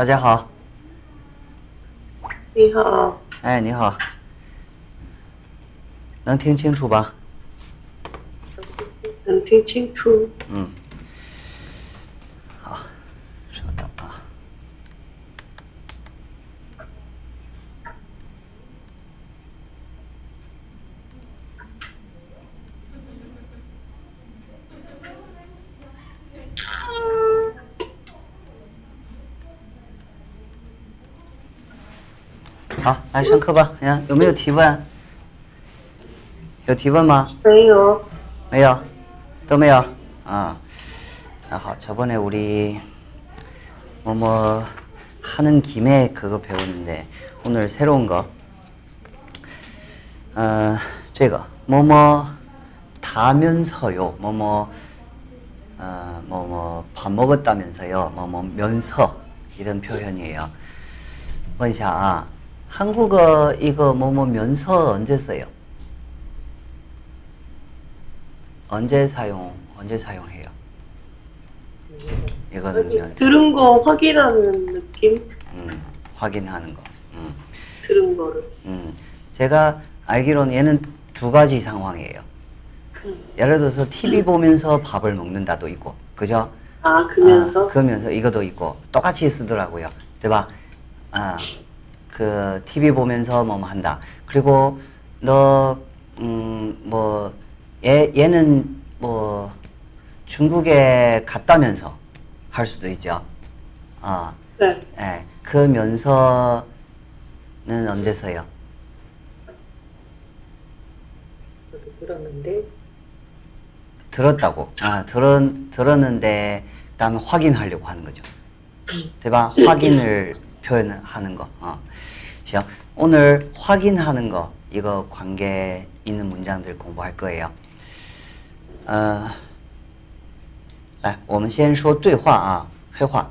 大家好，你好，哎，你好，能听清楚吧？能听清楚？嗯， 来上课吧。你看有没有提问？有提问吗？没有， 메요 또 메요 아, 아, 하- 저번에 우리 뭐 뭐 하는 김에 그거 배웠는데 오늘 새로운 거 어, 这个 뭐뭐 다면서요 뭐뭐 어, 뭐뭐 밥 먹었다면서요 뭐뭐 면서 이런 표현이에요 问一下啊 한국어 이거 뭐뭐 면서 언제 써요? 언제 사용 언제 사용해요? 이거는 면, 들은 거 확인하는 느낌? 음, 확인하는 거. 음, 들은 거를. 음. 제가 알기로는 얘는 두 가지 상황이에요. 음. 예를 들어서 TV 보면서 밥을 먹는다도 있고, 그죠? 아, 그면서? 아, 그러면서 이것도 있고 똑같이 쓰더라고요. 对吧? 아, 그 TV 보면서 뭐 한다. 그리고 너 음, 뭐 얘, 얘는 뭐 중국에 갔다면서 할 수도 있죠. 아, 네. 예. 그 면서는 언제 써요? 저도 들었는데. 들었다고. 아, 들었, 들었는데, 그 다음에 확인하려고 하는 거죠. 对吧? 확인을 표현하는 거. 어. 行. 오늘 확인하는 거, 이거 관계 있는 문장들 공부할 거예요. 어, 来,我们先说对话啊,会话,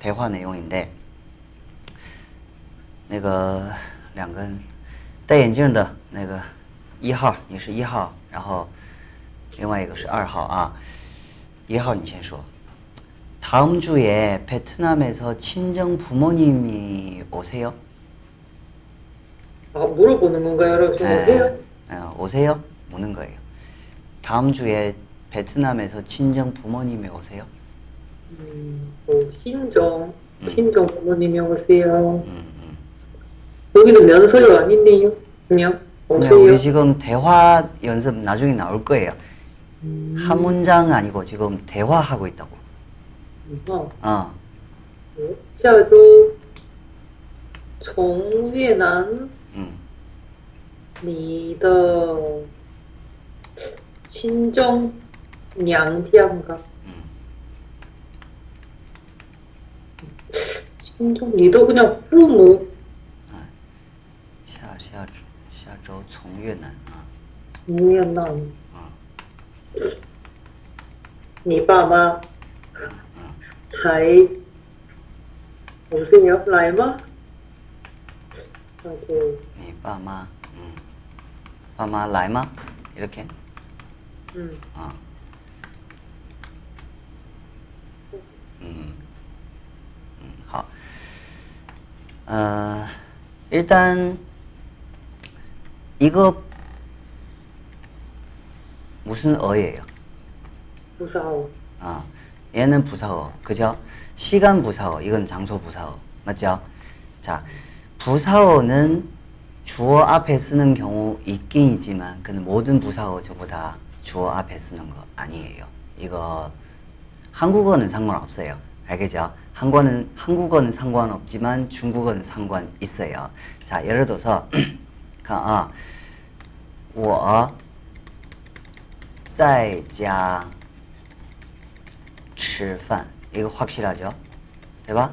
对话内容인데,那个两个戴眼镜的那个一号，你是一号，然后另外一个是二号啊。一号你先说。 다음 주에 베트남에서 친정 부모님이 오세요? 아, 물어보는 건가요? 여러분? 네. 어, 오세요? 묻는 거예요. 다음 주에 베트남에서 친정 부모님이 오세요? 음, 뭐, 친정, 음. 친정 부모님이 오세요. 음, 음. 여기는 면서요 아니네요. 그냥 근데 오세요. 우리 지금 대화 연습 나중에 나올 거예요. 음, 한 문장 아니고 지금 대화하고 있다고. 어, 어, 下周从越南 음, 你的亲中娘家가 음. 친정 니도 그냥 부모 下下下周从越南啊， 越南啊，你爸妈还 오세요? 라이 마? 나도 你爸妈，嗯，爸妈来吗？ 이렇게. 음, 아. 음. 음, 好. 어, 일단 이거 무슨 어예요? 무서워. 아, 얘는 부사어, 그죠? 시간 부사어, 이건 장소 부사어, 맞죠? 자, 부사어는 주어 앞에 쓰는 경우 있긴 있지만, 근데 모든 부사어 전부 다 주어 앞에 쓰는 거 아니에요. 이거 한국어는 상관없어요. 알겠죠? 한국어는 한국어는 상관없지만 중국어는 상관 있어요. 자, 예를 들어서 아, 我在家吃饭 이거 확실하죠? 对吧?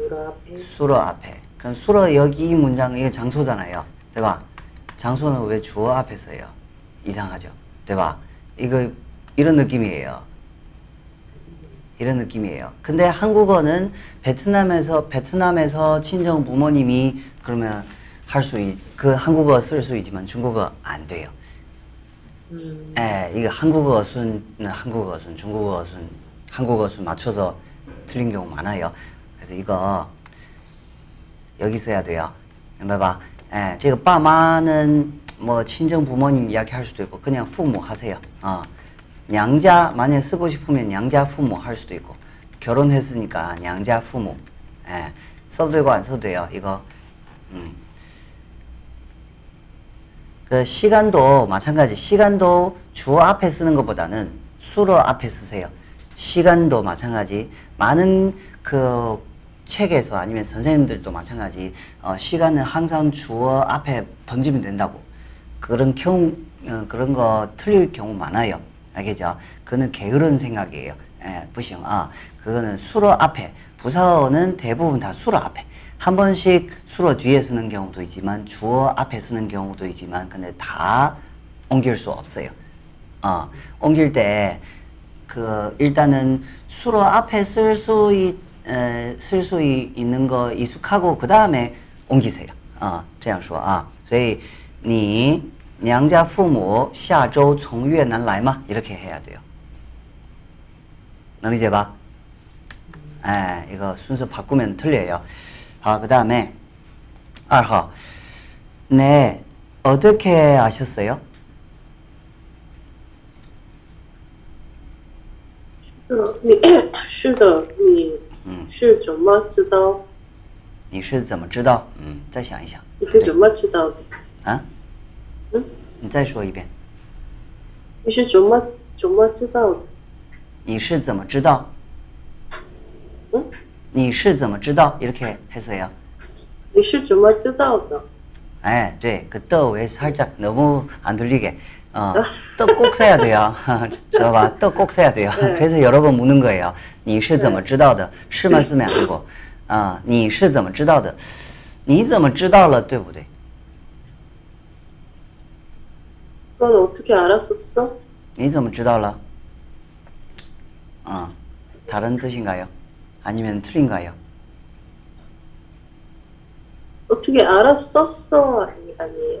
주로 앞에 수로 앞에. 그럼 수로 여기 이 문장 이게 장소잖아요. 对吧? 장소는 왜 주어 앞에 써요? 이상하죠. 对吧? 이거 이런 느낌이에요. 이런 느낌이에요. 근데 한국어는 베트남에서 베트남에서 친정 부모님이 그러면 할 수 그 한국어 쓸 수 있지만 중국어 안 돼요. 음, 예, 이거 한국어 순, 한국어 순, 중국어 순, 한국어 순 맞춰서 틀린 경우 많아요. 그래서 이거 여기 써야 돼요. 봐봐. 예, 제가 빠마는 뭐 친정 부모님 이야기 할 수도 있고 그냥 부모 하세요. 어. 양자 만약 쓰고 싶으면 양자 부모 할 수도 있고 결혼했으니까 양자 부모. 예. 써도 되고 안 써도 돼요. 이거 음. 그 시간도 마찬가지 시간도 주어 앞에 쓰는 것보다는 수로 앞에 쓰세요. 시간도 마찬가지 많은 그 책에서 아니면 선생님들도 마찬가지. 어, 시간은 항상 주어 앞에 던지면 된다고. 그런 경우 어, 그런 거 틀릴 경우 많아요. 알겠죠? 그는 게으른 생각이에요. 예, 不行 아, 그거는 수로 앞에. 부사어는 대부분 다 수로 앞에. 한 번씩 수로 뒤에 쓰는 경우도 있지만 주어 앞에 쓰는 경우도 있지만 근데 다 옮길 수 없어요. 어, 옮길 때 그 일단은 수로 앞에 쓸 수 쓸 수 있는 거 익숙하고 그 다음에 옮기세요. 어, 这样说啊.所以你娘家父母下周从越南来吗? 이렇게 해야 돼요.能理解吧? 에, 이거 순서 바꾸면 틀려요. 아, 그 다음에, 2호. 네, 어떻게 아셨어요? 是的，你是的，你 嗯是怎么知道？你是怎么知道?嗯，再想一想.你是怎么知道的？啊?嗯，你再说一遍.你是怎么怎么知道的？你是怎么知道?嗯，你是怎么知道? 이렇게 했어요. 你是怎么知道的？ 예, 네. 그 떠 왜 살짝 너무 안 들리게. 어, 떠 꼭 써야 돼요. 들어봐. 떠 꼭 써야 돼요. 네. 그래서 여러 번 묻는 거예요. 你是怎么知道的?是만 쓰면 안 되고. 아, 你是怎么知道的?你怎么知道了?对不对?그건 어떻게 알았었어? 你怎么知道了? 어, 다른 뜻인가요? 아니면 틀린가요? 어떻게 알았었어? 아니 아니에요.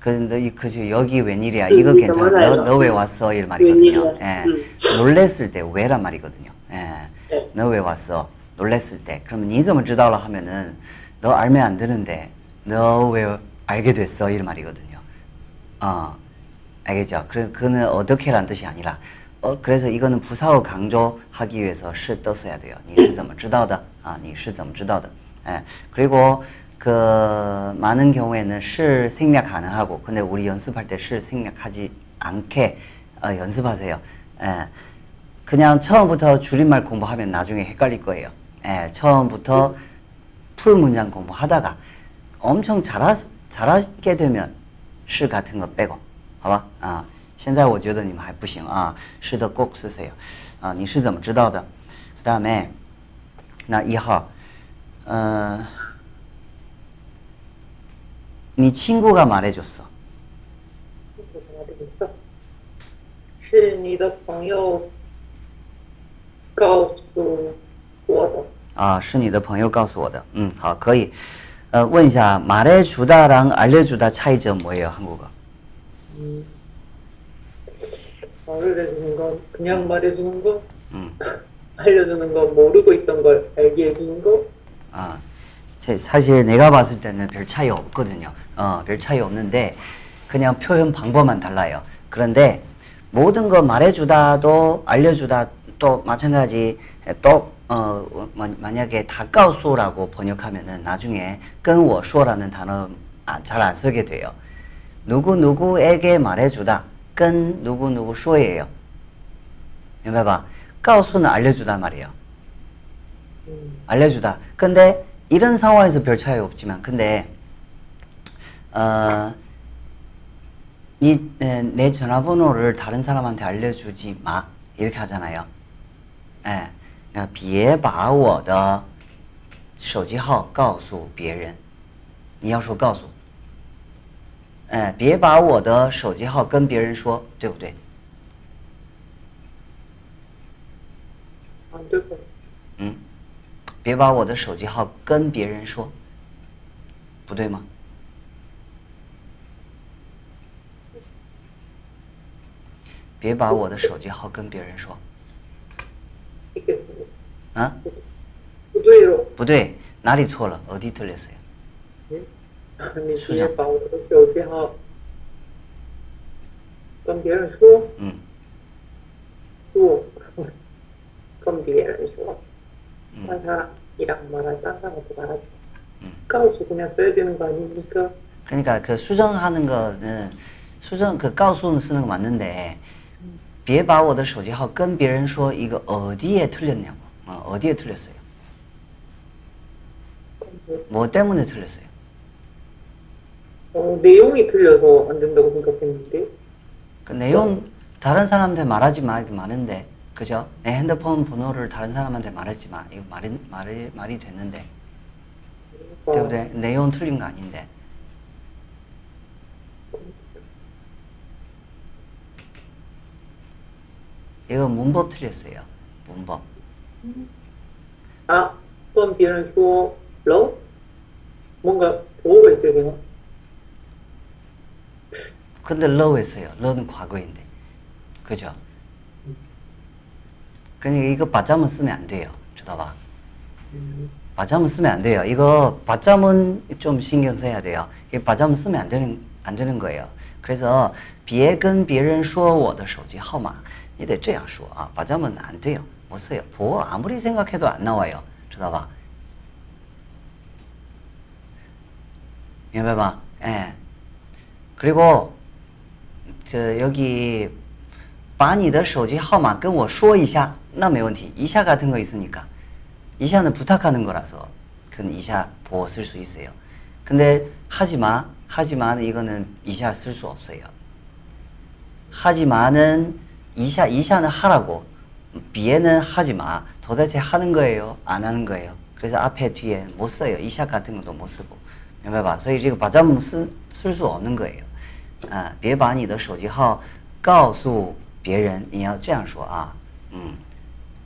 근데 이- 그죠 여기 웬일이야 응, 이거 이 괜찮아 정말 너 왜 알아. 왔어 이 말이거든요 웬일이야. 예. 응. 놀랬을 때 왜란 말이거든요 예. 네. 너 왜 왔어 놀랬을 때 그러면 니怎么知道了 하면은 너 알면 안 되는데 너 왜 알게 됐어 이 말이거든요 어 알겠죠 그래 그는 어떻게란 뜻이 아니라 어 그래서 이거는 부사어 강조하기 위해서 是 떠서야 돼요 你是怎么知道的 아, 你是怎么知道的 예. 그리고 그 많은 경우에는 실 생략 가능하고 근데 우리 연습할 때 실 생략하지 않게 어, 연습하세요. 예. 그냥 처음부터 줄임말 공부하면 나중에 헷갈릴 거예요. 예, 처음부터 풀 문장 공부하다가 엄청 잘하, 잘하게 되면 실 같은 거 빼고, 好吧? 아, 现在我觉得你们还不行啊,是的꼭 쓰세요. 아, 你是怎么知道的? 그 다음에 나 2호 어, 네 친구가 말해줬어. 是你的朋友告诉我的。 아, 是你的朋友告诉我的. 음, 好, 可以. 어, 问一下, 말해주다랑 알려주다 차이점 뭐예요, 한국어? 음, 말을 해주는 건 그냥 말해주는 거, 음, 알려주는 건 모르고 있던 걸 알게 해주는 거. 아, 제- 사실 내가 봤을 때는 별 차이 없거든요. 어, 별 차이 없는데 그냥 표현 방법만 달라요. 그런데 모든 거 말해주다도 알려주다도 또 마찬가지 또 어, 만- 만약에 다가오수라고 번역하면은 나중에 跟我说라는 단어 잘 안 쓰게 돼요. 누구 누구에게 말해주다. 跟 누구 누구 说예요. 明白吧? 告诉는 알려주다 말이에요. 음, 알려주다. 근데 이런 상황에서 별 차이 없지만, 근데 어, 이, 에, 내 전화번호를 다른 사람한테 알려주지 마 이렇게 하잖아요. 예, 别把我的手机号告诉别人。你要说告诉，哎，别把我的手机号跟别人说，对不对？ 안 될 것 같아. 嗯， 别把我的手机号跟别人说，不对吗？别把我的手机号跟别人说。啊？不对哟。不对，哪里错了？어디틀렸어 요？ 嗯，你是要把我的手机号跟别人说？嗯。不，跟别人说。 嗯 딴 사람이랑 말할 딴 사람한테 말하지. 음. 까우수 그냥 써야 되는 거 아닙니까? 그러니까 그 수정하는 거는 수정 그 告诉는 쓰는 거 맞는데 别把我的手机号跟别人说 이거 어디에 틀렸냐고 어, 어디에 틀렸어요? 뭐 때문에 틀렸어요? 어, 내용이 틀려서 안 된다고 생각했는데 그 내용 다른 사람한테 말하지 마 이게 많은데 그죠? 내 핸드폰 번호를 다른 사람한테 말하지 마. 이거 말이, 말이, 말이 됐는데. 어. 때문에 내용 틀린 거 아닌데. 이거 문법 틀렸어요. 문법. 아, 그럼 비는 수로 뭔가 보호가 있어야 되나? 근데 러했어요. 러는 과거인데. 그죠? 그러니까 이거 받자면 쓰면 안 돼요 쳐다봐 음, 받자면 쓰면 안 돼요. 이거 받자면 좀 신경 써야 돼요. 이 받자면 쓰면 안 되는 안 되는 거예요. 그래서 别跟别人说我的手机号码你得这样说啊. 받자면 안 돼요. 못 써요. 보호 아무리 생각해도 안 나와요. 쳐다봐. 明白吧? 예. 그리고 저 여기 把你的手机号码跟我说一下 那没问题. 이샤 같은 거 있으니까. 이샤는 부탁하는 거라서 그건 이샤 보호 쓸 수 있어요. 근데 하지마, 하지마는 이거는 이샤 쓸 수 없어요. 하지마는 이샤, 이샤는 하라고, 비에는 하지마. 도대체 하는 거예요? 안 하는 거예요? 그래서 앞에 뒤에 못 써요. 이샤 같은 것도 못 쓰고. 明白吧?所以这个 받자면 쓸 수 없는 거예요. 아, 别把你的手机号告诉别人,你要这样说啊. 음.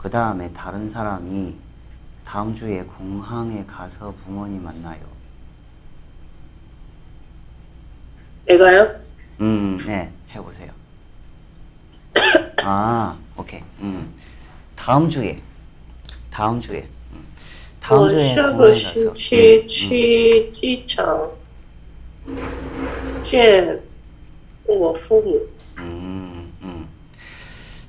그 다음에 다른 사람이 다음 주에 공항에 가서 부모님 만나요. 내가요? 음, 네, 해보세요. 아, 오케이. 음, 다음 주에, 다음 주에, 음, 다음 我 주에 下个 공항에 星 가서. 期 음, 去机场见我父母。 음, 음.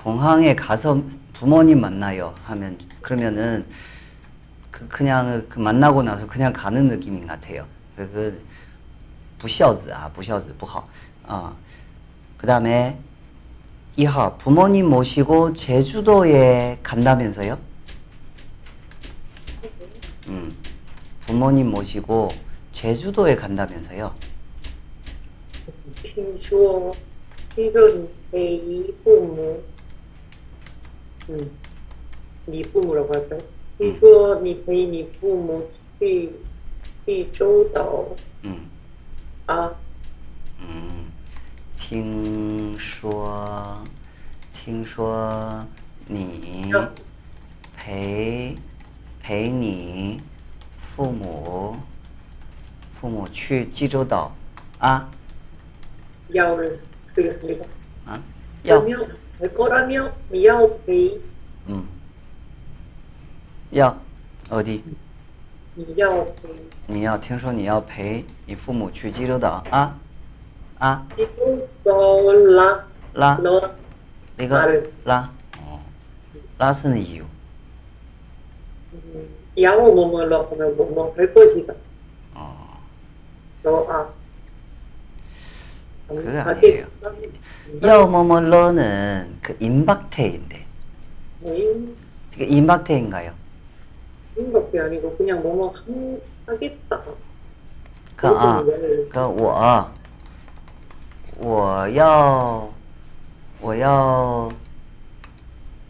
음. 공항에 가서 부모님 만나요. 하면 그러면은 그 그냥 그 만나고 나서 그냥 가는 느낌인 것 같아요. 그, 그 부孝子 아, 부孝子 不好. 어. 그다음에 이하 부모님 모시고 제주도에 간다면서요? 음, 부모님 모시고 제주도에 간다면서요? 听说听说你陪父母， 嗯，你父母的话说，听说你陪你父母去去周岛嗯,啊，嗯,听说听说你陪陪你父母父母去济州岛。啊。要的这个那个，啊要你要陪？嗯，要，好的。你要？你要听说你要陪你父母去济州岛啊？啊？拉啦？拉？那个？拉？哦。拉是你有？嗯，要我们两了我们过去吧？哦。走啊！ 그거 가게-要么么러는 그 임박태인데 음, 이게 임박태인가요? 생각이 아니고 그냥 뭐뭐 한- 하겠다. 그 아, 그거를 个我我要我要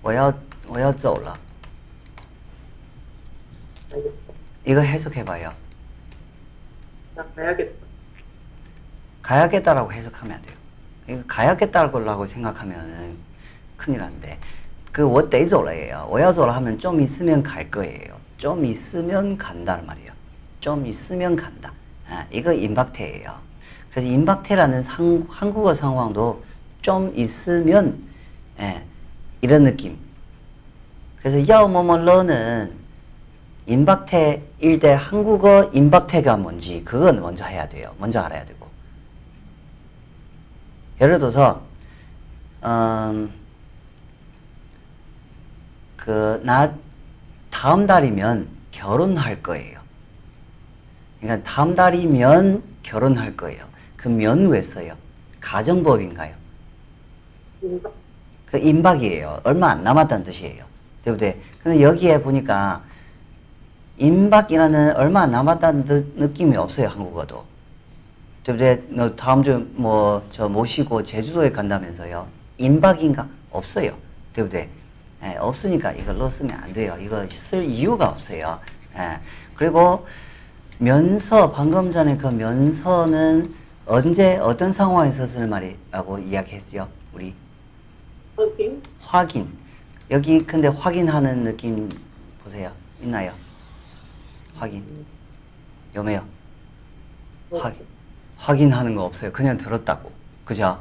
我要我要走了 알겠다. 이거 해석해봐요. 나 가야겠다. 가야겠다라고 해석하면 안 돼요. 이거 가야겠다라고 생각하면 큰일 난데 그 what day 졸라예요. 오야졸 하면 좀 있으면 갈 거예요. 좀 있으면 간다는 말이에요. 좀 있으면 간다. 아, 이거 임박태예요. 그래서 임박태라는 상, 한국어 상황도 좀 있으면 예, 이런 느낌. 그래서 야오뭐뭐러는 임박태일 때 한국어 임박태가 뭔지 그건 먼저 해야 돼요. 먼저 알아야 되고. 예를 들어서 음, 그나 다음 달이면 결혼할 거예요. 그러니까 다음 달이면 결혼할 거예요. 그 면 왜 써요? 가정법인가요? 임박. 그 임박이에요. 얼마 안 남았다는 뜻이에요. 对不对? 근데 여기에 보니까 임박이라는 얼마 안 남았다는 느- 느낌이 없어요. 한국어도. 对不对? 너 다음 주 뭐 저 모시고 제주도에 간다면서요. 임박인가? 없어요. 对不对? 예, 없으니까 이걸로 쓰면 안 돼요. 이거 쓸 이유가 없어요. 예. 그리고 면서 방금 전에 그 면서는 언제 어떤 상황에서 쓸 말이라고 이야기했죠? 우리 하긴 확인. 여기 근데 확인하는 느낌 보세요. 있나요? 확인. 요매요. 확, 확인하는 거 없어요. 그냥 들었다고. 그죠?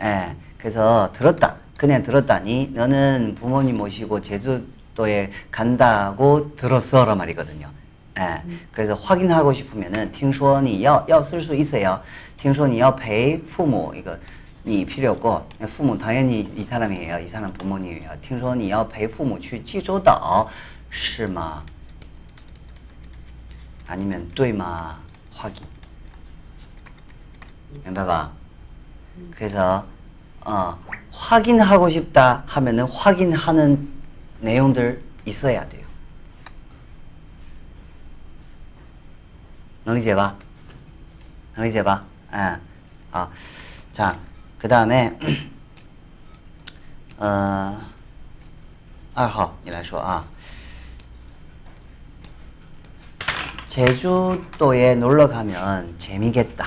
예. 그래서 들었다. 그냥 들었다니 너는 부모님 모시고 제주도에 간다고 들었어라 말이거든요. 예. 그래서 확인하고 싶으면은 听说你要要쓸 수 있어요. 听说你要陪父母 이거 니 필요 없고 父母 당연히 이 사람이에요. 이 사람 부모님이에요. 听说你要陪父母去济州岛是吗? 아니면 对吗? 확인. 明白吧? 그래서 어, 확인하고 싶다 하면은 확인하는 내용들 있어야 돼요. 能理解吧?能理解吧?嗯, 아, 자, 그 다음에 어, 二号你来说啊. 제주도에 놀러 가면 재미겠다.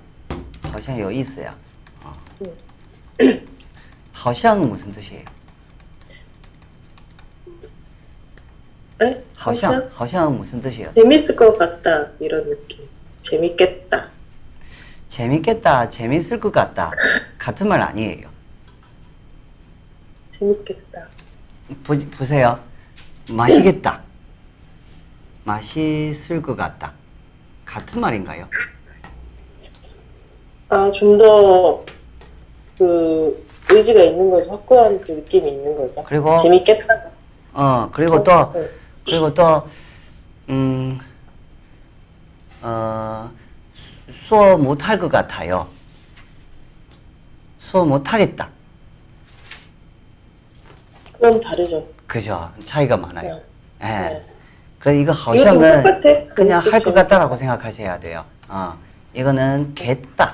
好像有意思呀. 어. 好像 무슨 뜻이에요? 哎,好像好像 무슨 뜻이에요? 재밌을 것 같다 이런 느낌. 재밌겠다. 재밌겠다, 재밌을 것 같다. 같은 말 아니에요. 재밌겠다. 보, 보세요. 맛있겠다. 맛있을 것 같다. 같은 말인가요? 아, 좀 더 그 의지가 있는 거죠. 확고한 그 느낌이 있는 거죠. 그리고- 재밌겠다. 어, 그리고 또, 네. 그리고 또, 음, 어, 수어 못할 것 같아요. 수어 못하겠다. 그건 다르죠. 그죠? 차이가 많아요. 예. 네. 그래, 이거 이것도 하우셔는 똑같아. 그냥 할 것. 같다라고 생각하셔야 돼요. 어, 이거는 겠다.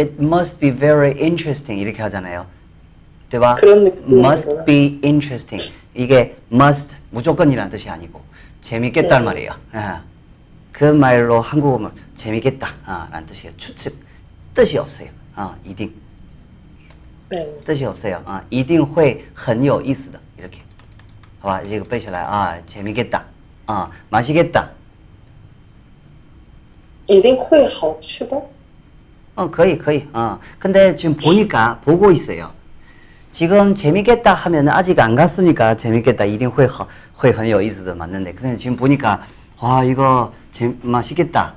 It must be very interesting 이렇게 하잖아요. 对吧? 그런 느낌이구나. must be interesting. 이게 must 무조건이라는 뜻이 아니고 재밌겠다는 네. 말이에요. 아, 그 말로 한국어면 재밌겠다 아, 라는 뜻이에요. 추측 뜻이 없어요. 아, 一定 네. 뜻이 없어요. 아, 一定会很有意思的 이렇게. 봐봐, 이거 빼시라. 아, 재밌겠다. 아, 맛있겠다. 一定会好吃的. 어, 거의, 거의. 어. 근데 지금 보니까, 보고 있어요. 지금 재밌겠다 하면 아직 안 갔으니까 재밌겠다. 一定会好,会很有意思的 맞는데. 근데 지금 보니까, 와, 이거 재, 맛있겠다.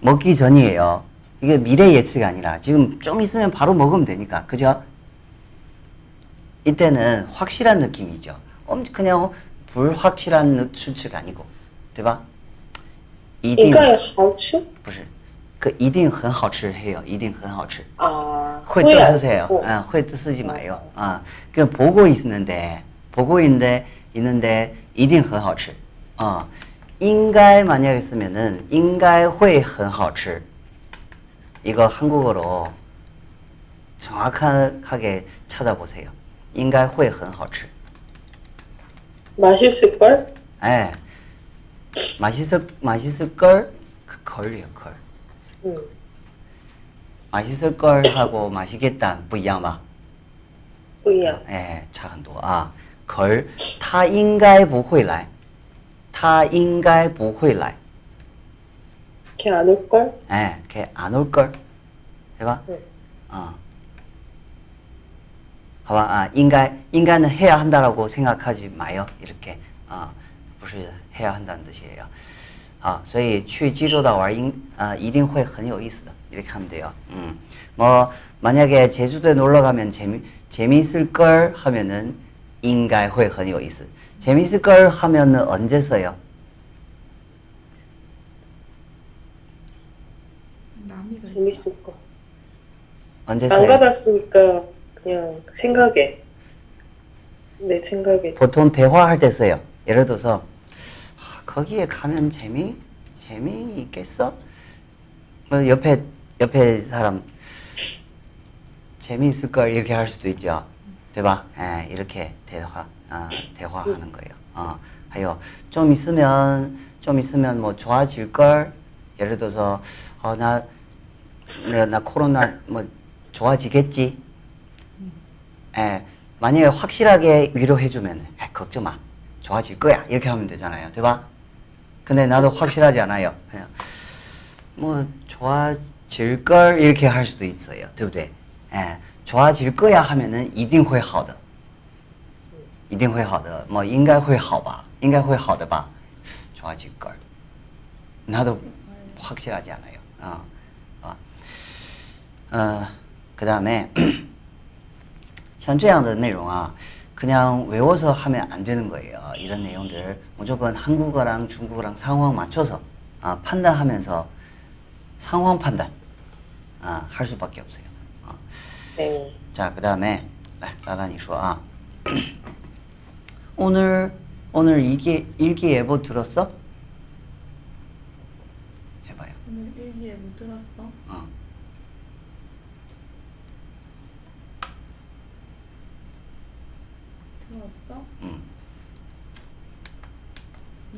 먹기 전이에요. 이게 미래 예측이 아니라 지금 좀 있으면 바로 먹으면 되니까. 그죠? 이때는 확실한 느낌이죠. 엄 그냥 불확실한 느- 추측 아니고. 对吧?一定应该好吃.不是， 그一定很好吃해요. 一定很好吃. 아, 회 후회 안 쓰세요. 쓰고. 아, 회 쓰지 마요. 아, 그 보고 있는데 보고 있는데 있는데 一定很好吃. 어, 应该 만약에 쓰면은 应该会很好吃. 이거 한국어로 정확하게 찾아보세요. 应该会很好吃. 맛있을 걸? 예. 맛있을 맛있을 걸 그 걸이요 걸. 응. 맛있을 걸 하고 맛있겠다 不一样吧?不一样.哎，差很多啊。可他应该不会来，他应该不会来。 걔안 올 걸? 哎，걔안올 걸， 对吧？ 응. 啊，好吧啊，应该应该呢해야한다라고생각하지마요이렇게啊，不是해야한다는뜻이에요。 啊，所以去济州岛玩应啊一定会很有意思的이렇게하면돼요。嗯，뭐만약에제주도에놀러가면재미재미있을걸하면은应该会很有意思。재미있을걸하면은언제써요 남이가 재밌을 거. 언제 안 써요? 가봤으니까 그냥 생각에 내 생각에 보통 대화할 때 써요. 예를 들어서 아, 거기에 가면 재미 재미 있겠어? 뭐 옆에 옆에 사람 재미 있을 걸 이렇게 할 수도 있죠. 对吧? 예, 이렇게 대화 아, 대화하는 거예요. 어, 하여 좀 있으면 좀 있으면 뭐 좋아질 걸 예를 들어서 어, 나 내가 나 코로나 뭐 좋아지겠지. 예, 만약에 확실하게 위로해주면 에, 걱정 마 좋아질 거야 이렇게 하면 되잖아요 对吧 근데 나도 확실하지 않아요 그냥 뭐 좋아질 걸 이렇게 할 수도 있어요 对不对 예, 좋아질 거야 하면은 一定会好的一定会好的뭐 应该会好吧应该会好的吧 좋아질 걸 나도 확실하지 않아요 어, 어. 어, 그 다음에 像这样的内容啊 그냥 외워서 하면 안 되는 거예요. 이런 내용들 무조건 한국어랑 중국어랑 상황 맞춰서 아, 판단하면서 상황 판단 아, 할 수밖에 없어요. 어. 네. 자, 그 다음에 나란히 说 아. 오늘 오늘 일기 일기예보 들었어? 해봐요. 오늘 일기에 못 들었어? 어. 알았어? 嗯， 이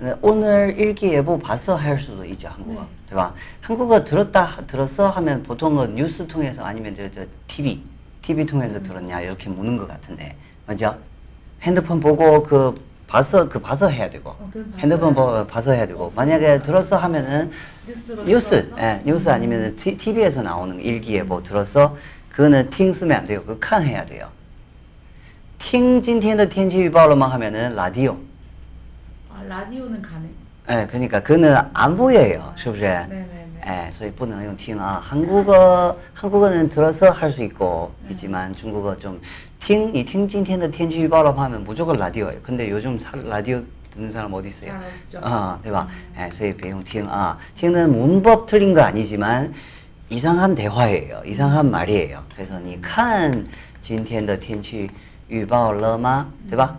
근데 오늘 일기예보 봤어 할 수도 있죠 한국어, 네. 对吧? 한국어 들었다 하- 들었어 하면 보통은 뉴스 통해서 아니면 저, 저 TV, TV 통해서 음. 들었냐 이렇게 묻는 것 같은데, 맞죠? 핸드폰 보고 그 봤어 그 봐서 해야 되고, 어, 그건 핸드폰 봤어요. 보, 봐서 해야 되고, 어, 만약에 그러니까. 들었어 하면은 뉴스로 뉴스, 들었어? 예, 뉴스 아니면 TV에서 나오는 일기예보 들었어, 그거는 팅 쓰면 안 돼요. 그 칸 해야 돼요. 听今天的天气预报了吗 하면은 라디오. 아 라디오는 가능. 예, 그러니까 그는 안 보여요. 是不是? 네네네. 예, 所以不能用听啊. 한국어 한국어는 들어서 할 수 있고 있지만 중국어 좀听, 이听今天的天气预报了 하면 무조건 라디오예요. 근데 요즘 사, 라디오 듣는 사람 어디 있어요? 잘 없죠. 아, 对吧? 예, 所以 배용 听 아. 听는 문법 틀린 거 아니지만 이상한 대화예요. 이상한 말이에요. 그래서 你看今天的天气预报了吗?对吧?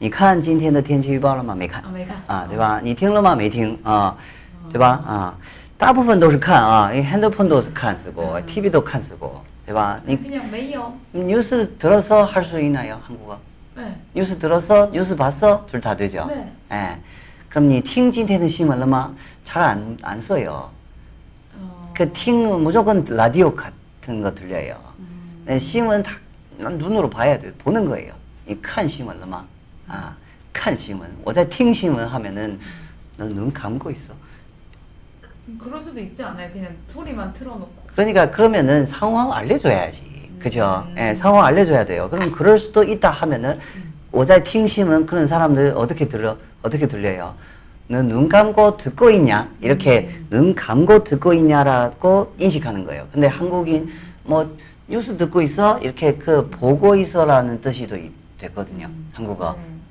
你看今天的天气预报了吗？没看 아, 没看.啊，对吧？你听了吗？没听啊，对吧？啊，大部分都是看啊，因为 핸드폰 도看쓰고 TV 도看쓰고，对吧？你 그냥 没有. 뉴스 들어서 할 수 있나요, 한국어? 네. 뉴스 들었어? 뉴스 봤어? 둘 다 되죠? 네. 예. 그럼 你听今天的新闻了吗? 잘안 안 써요. 어. 그 팅은 무조건 라디오 같은 거 들려요. 음. 네, 신문 다 난 눈으로 봐야 돼. 보는 거예요. 이看 신闻了吗? 아, 看 신문. 我在听 신문 하면은 넌 눈 감고 있어. 음, 그럴 수도 있지 않아요? 그냥 소리만 틀어놓고. 그러니까 그러면은 상황 알려줘야지. 그죠? 음. 예, 상황 알려줘야 돼요. 그럼 그럴 수도 있다 하면은 我在听 신문 그런 사람들 어떻게 들려? 어떻게 들려요? 너 눈 감고 듣고 있냐? 이렇게 눈 감고 듣고 있냐라고 인식하는 거예요. 근데 한국인 뭐 뉴스 듣고 있어? 이렇게 그 보고 있어라는 뜻이도 있- 됐거든요. 한국어. 네.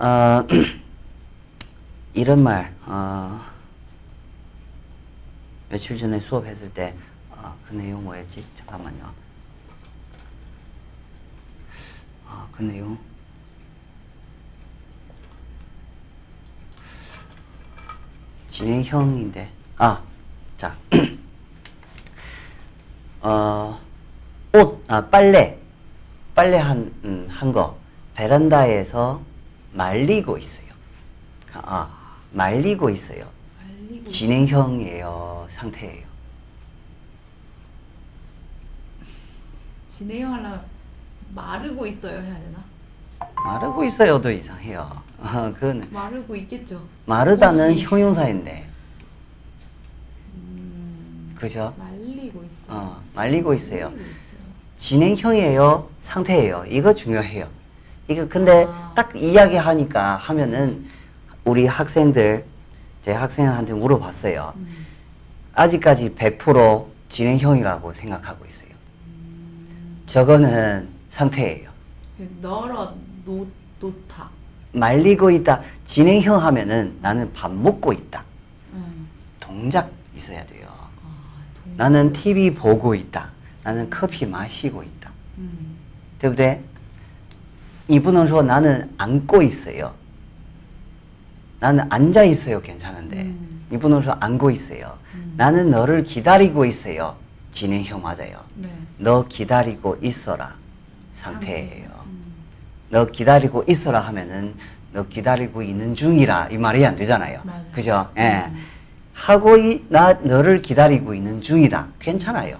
呃， 이런 말, 어, 며칠 전에 수업했을 때, 아, 그 내용 뭐였지? 잠깐만요. 아, 그 내용. 진행형인데, 아, 자, 어, 옷, 아, 빨래, 빨래 한, 음, 한 거, 베란다에서 말리고 있어요. 아, 말리고 있어요. 말리고. 진행형이에요, 상태예요. 진행하려면 마르고 있어요 해야 되나? 마르고 있어요도 이상해요. 아, 그건 마르고 있겠죠. 마르다는 옷이. 형용사인데, 음, 그죠? 말리고 있어요. 어, 말리고 있어요. 말리고 있어요. 진행형이에요, 상태예요. 이거 중요해요. 이거 근데 아. 딱 이야기하니까 하면은 우리 학생들 제 학생한테 물어봤어요. 음. 아직까지 100% 진행형이라고 생각하고 있어요. 저거는 상태예요. 그 널어 놓 놓다. 말리고 있다. 진행형 하면은 나는 밥 먹고 있다. 음. 동작 있어야 돼요. 아, 동- 나는 TV 보고 있다. 나는 커피 마시고 있다. 음. 对不对? 이 분은 说 나는 안고 있어요. 나는 앉아 있어요. 괜찮은데. 음. 이 분은 说 안고 있어요. 음. 나는 너를 기다리고 있어요. 진행형 맞아요. 네. 너 기다리고 있어라 상태예요. 음. 너 기다리고 있어라 하면은 너 기다리고 있는 중이라 이 말이 안 되잖아요. 맞아요. 그죠? 예. 음. 하고 이, 나 너를 기다리고 있는 중이다. 괜찮아요.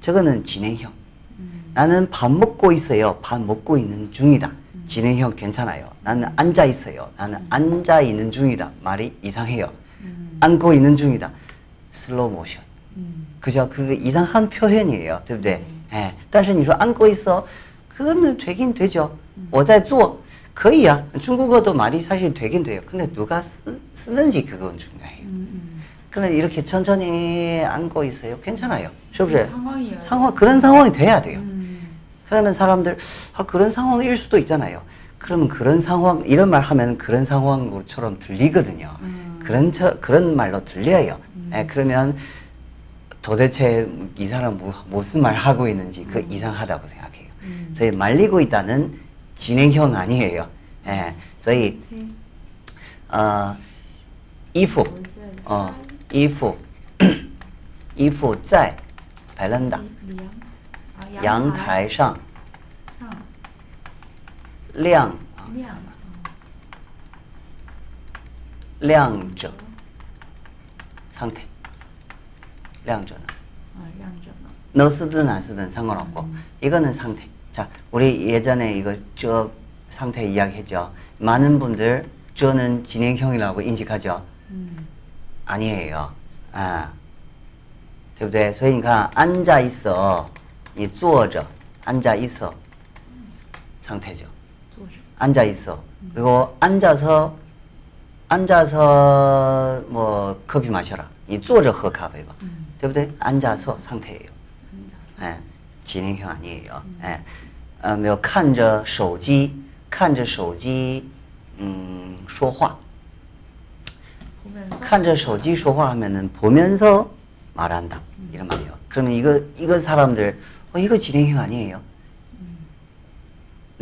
저거는 진행형. 음. 나는 밥 먹고 있어요. 밥 먹고 있는 중이다. 진행형 괜찮아요. 나는 앉아 있어요. 나는 앉아 있는 중이다. 말이 이상해요. 음. 앉고 있는 중이다. 슬로우 모션. 음. 그죠? 그게 이상한 표현이에요. 对不对? 예. 但是你说 앉고 있어. 그거는 되긴 되죠. 我在做. 可以啊. 중국어도 말이 사실 되긴 돼요. 근데 누가 쓰, 쓰는지 그건 중요해요. 음. 그러면 이렇게 천천히 앉고 있어요. 괜찮아요. 是不是? 상황이에요. 상황 그런 상황이 돼야 돼요. 음. 그러면 사람들 아 그런 상황일 수도 있잖아요. 그러면 그런 상황 이런 말 하면 그런 상황처럼 들리거든요. 음. 그런 처, 그런 말로 들려요. 예, 그러면 도대체 이 사람 뭐, 무슨 말 하고 있는지 그 이상하다고 생각해요. 음. 저희 말리고 있다는 진행형 아니에요. 예, 저희 对 어, 이프 我在 어, 이프 이프 在 베란다 阳啊 阳台上上 晾亮晾着 상태. 晾着呢. 아 양저는 너 쓰든 안 쓰든 상관없고 이거는 상태. 자, 우리 예전에 이거 저 상태 이야기했죠. 많은 분들 저는 진행형이라고 인식하죠. 음. 아니에요. 아, 对不对？所以你看，앉아 있어，你坐着，앉아 있어 상태죠. 坐着 앉아 있어. 그리고 앉아서 앉아서 뭐 커피 마셔라. 이 坐着喝咖啡吧. 嗯 对不对? 앉아서 상태예요. 嗯 예, 진행형 아니에요. 예. 어, 没有看着手机,看着手机, 음, 说话. 보면서 看着手机说话 하면은 보면서 말한다. 이런 말이에요. 그러면 이거 이거 사람들 어 이거 진행형 아니에요?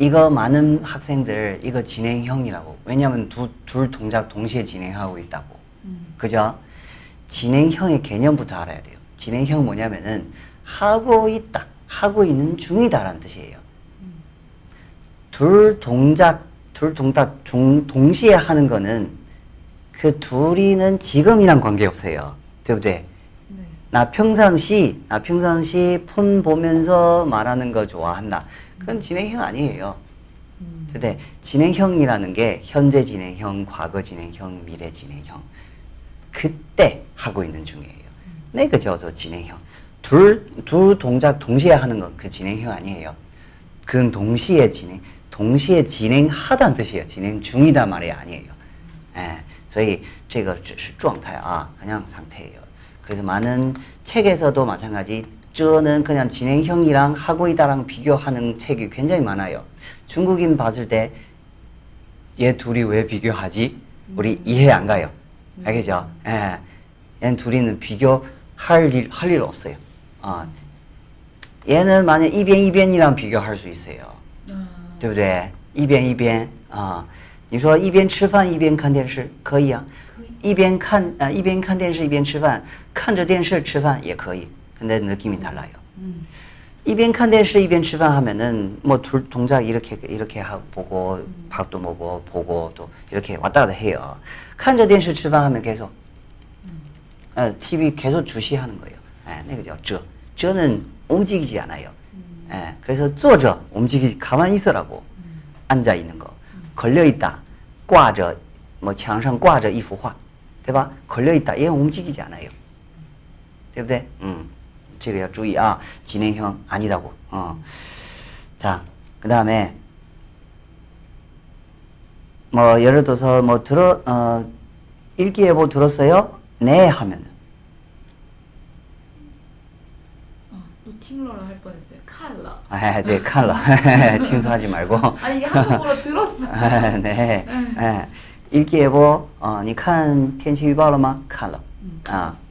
이거 많은 학생들 이거 진행형이라고. 왜냐면 두, 둘 동작 동시에 진행하고 있다고. 음. 그죠? 진행형의 개념부터 알아야 돼요. 진행형 뭐냐면은 하고 있다, 하고 있는 중이다라는 뜻이에요. 둘 동작, 둘 동작 중, 동시에 하는 거는 그 둘이는 지금이랑 관계없어요. 对不对? 네. 나 평상시, 나 평상시 폰 보면서 말하는 거 좋아한다. 그건 진행형 아니에요. 음. 근데 진행형이라는 게 현재 진행형, 과거 진행형, 미래 진행형. 그때 하고 있는 중이에요. 那个叫做 진행형. 둘, 두 동작 동시에 하는 건 그 진행형 아니에요. 그건 동시에 진행, 동시에 진행하다는 뜻이에요. 진행 중이다 말이 아니에요. 예, 所以这个只是状态啊, 그냥 상태예요. 그래서 많은 책에서도 마찬가지, 저는 그냥 진행형이랑 하고 있다랑 비교하는 책이 굉장히 많아요. 중국인 봤을 때, 얘 둘이 왜 비교하지? 우리 이해 안 가요. 알겠죠? 예. 얘 둘이는 비교할 일, 할 일 없어요. 어. 얘는 만약 이변 이변이랑 비교할 수 있어요. 啊对不对？一边一边啊，你说一边吃饭一边看电视可以啊，可以一边看呃一边看电视一边吃饭，看着电视吃饭也可以， 근데느낌이달라요。 음.一边看电视一边吃饭하면은 뭐둘 동작 이렇게 이렇게 하고 보고 밥도 먹고 보고 또 이렇게 왔다 갔다 해요. 看着电视吃饭 하면 계속 어, TV 계속 주시하는 거예요. 예, 那个叫 저. 저는 움직이지 않아요. 예, 그래서 坐着 움직이지 가만히 있으라고 앉아 있는 거. 걸려 있다. 挂着뭐墙上挂着一幅画, 对吧? 걸려 있다. 얘 움직이지 않아요. 对不对? 수출이라 주의아 진행형 아니다고 어. 자그 다음에 뭐 예를 들어서 뭐 들어 어, 일기예보 뭐 들었어요? 네 하면 은할 어, 뻔했어요. 칼라. 아, 네, 네 칼라. 팅소하지 말고. 아니 한국어로 들었어. 아, 네. 네. 네. 一给不，啊、呃，你看天气预报了吗？看了，啊、嗯。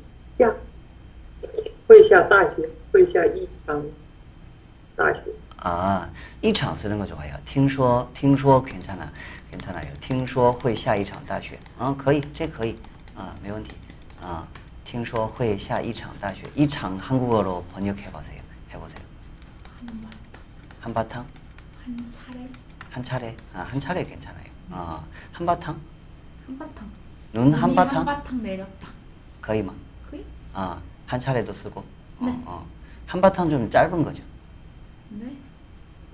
下会下大雪，会下一场大雪。 아, 이场 쓰는 거 좋아요. 听说,听说 괜찮아. 괜찮아요. 听说会下一场大雪. 어, 可以.这可以. 아, 没问题. 아, 听说会下一场大雪. 이 장 한국어로 번역해 보세요. 해 보세요. 한바탕? 한 차례 한 차례. 아, 한 차례 괜찮아요. 어, 한바탕? 한바탕. 눈 눈이 한바탕? 한바탕 내렸다. 거의 막. 아, 한 차례도 쓰고. 어, 네. 어. 한바탕 좀 짧은 거죠. 네.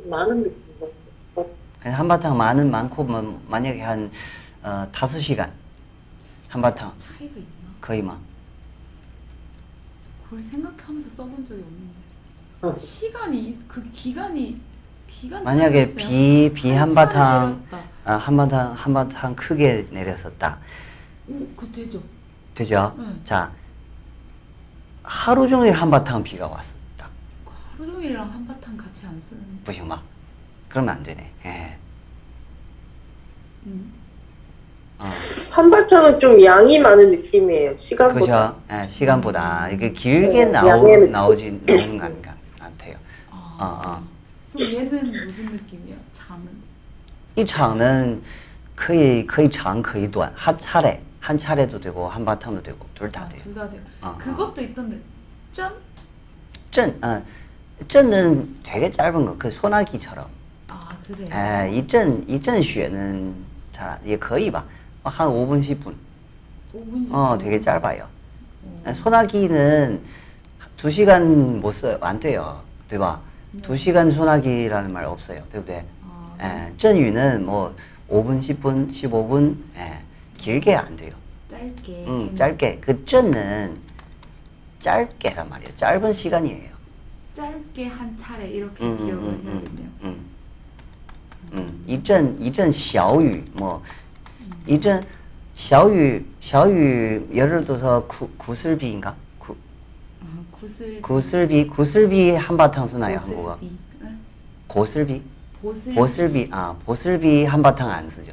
많은 느낌 한바탕 많은 많고 뭐 만약에 한 어, 다섯 시간 한바탕 차이가 있나? 거의 막 그걸 생각하면서 써본 적이 없는데. 어. 시간이 그 기간이 기간 만약에 차이가 있어요. 비비한 한바탕 차례 내렸다. 아, 한바탕 한바탕 크게 내렸었다 오, 그거 되죠. 되죠? 응. 자 하루 종일 한바탕 비가 왔었다 그 하루 종일이랑 한바탕 같이 안 쓰는. 不行吧 그러면 안 되네 예. 음. 어, 한바탕은 좀 양이 많은 느낌이에요. 시간보다. 그죠? 예, 시간보다 이게 길게 네, 나오, 양의 느낌. 나오지 나오는 거 아닌가 같아요 아. 어, 어. 그럼 얘는 무슨 느낌이야? 잠은? 一场呢可以可以长可以短한 차례 한 차례도 되고 한바탕도 되고 둘 다 아, 돼요. 둘다 돼요. 어, 그것도 있던데. 짠? 震, 어, 震은 되게 짧은 거, 그 소나기처럼. 아, 그래요. 에, 一阵 一阵 雪는 잘, 예, 거의 봐. 한 5분 10분. 5분씩. 어, 되게 짧아요. 에, 소나기는 2시간 못 써요. 안 돼요. 对吧? 2시간 소나기라는 말 없어요. 对不对? 아, 에, 阵雨는 뭐 5분, 10분, 15분, 에, 길게 안 돼요. 짧게. 음, 걔는 짧게. 그 쩐은 짧게란 말이에요. 짧은 시간이에요. 짧게 한 차례 이렇게 음, 기억을 음, 음, 해야겠네요. 음, 음. 一阵一阵小雨, 뭐, 一阵小雨, 小雨, 예를 들어서 구, 구슬비인가? 구, 아, 구슬. 구슬비, 구슬비 한바탕 쓰나요, 한국어? 고슬비. 응? 고슬비? 보슬비. 보슬비, 아, 보슬비 한바탕 안 쓰죠.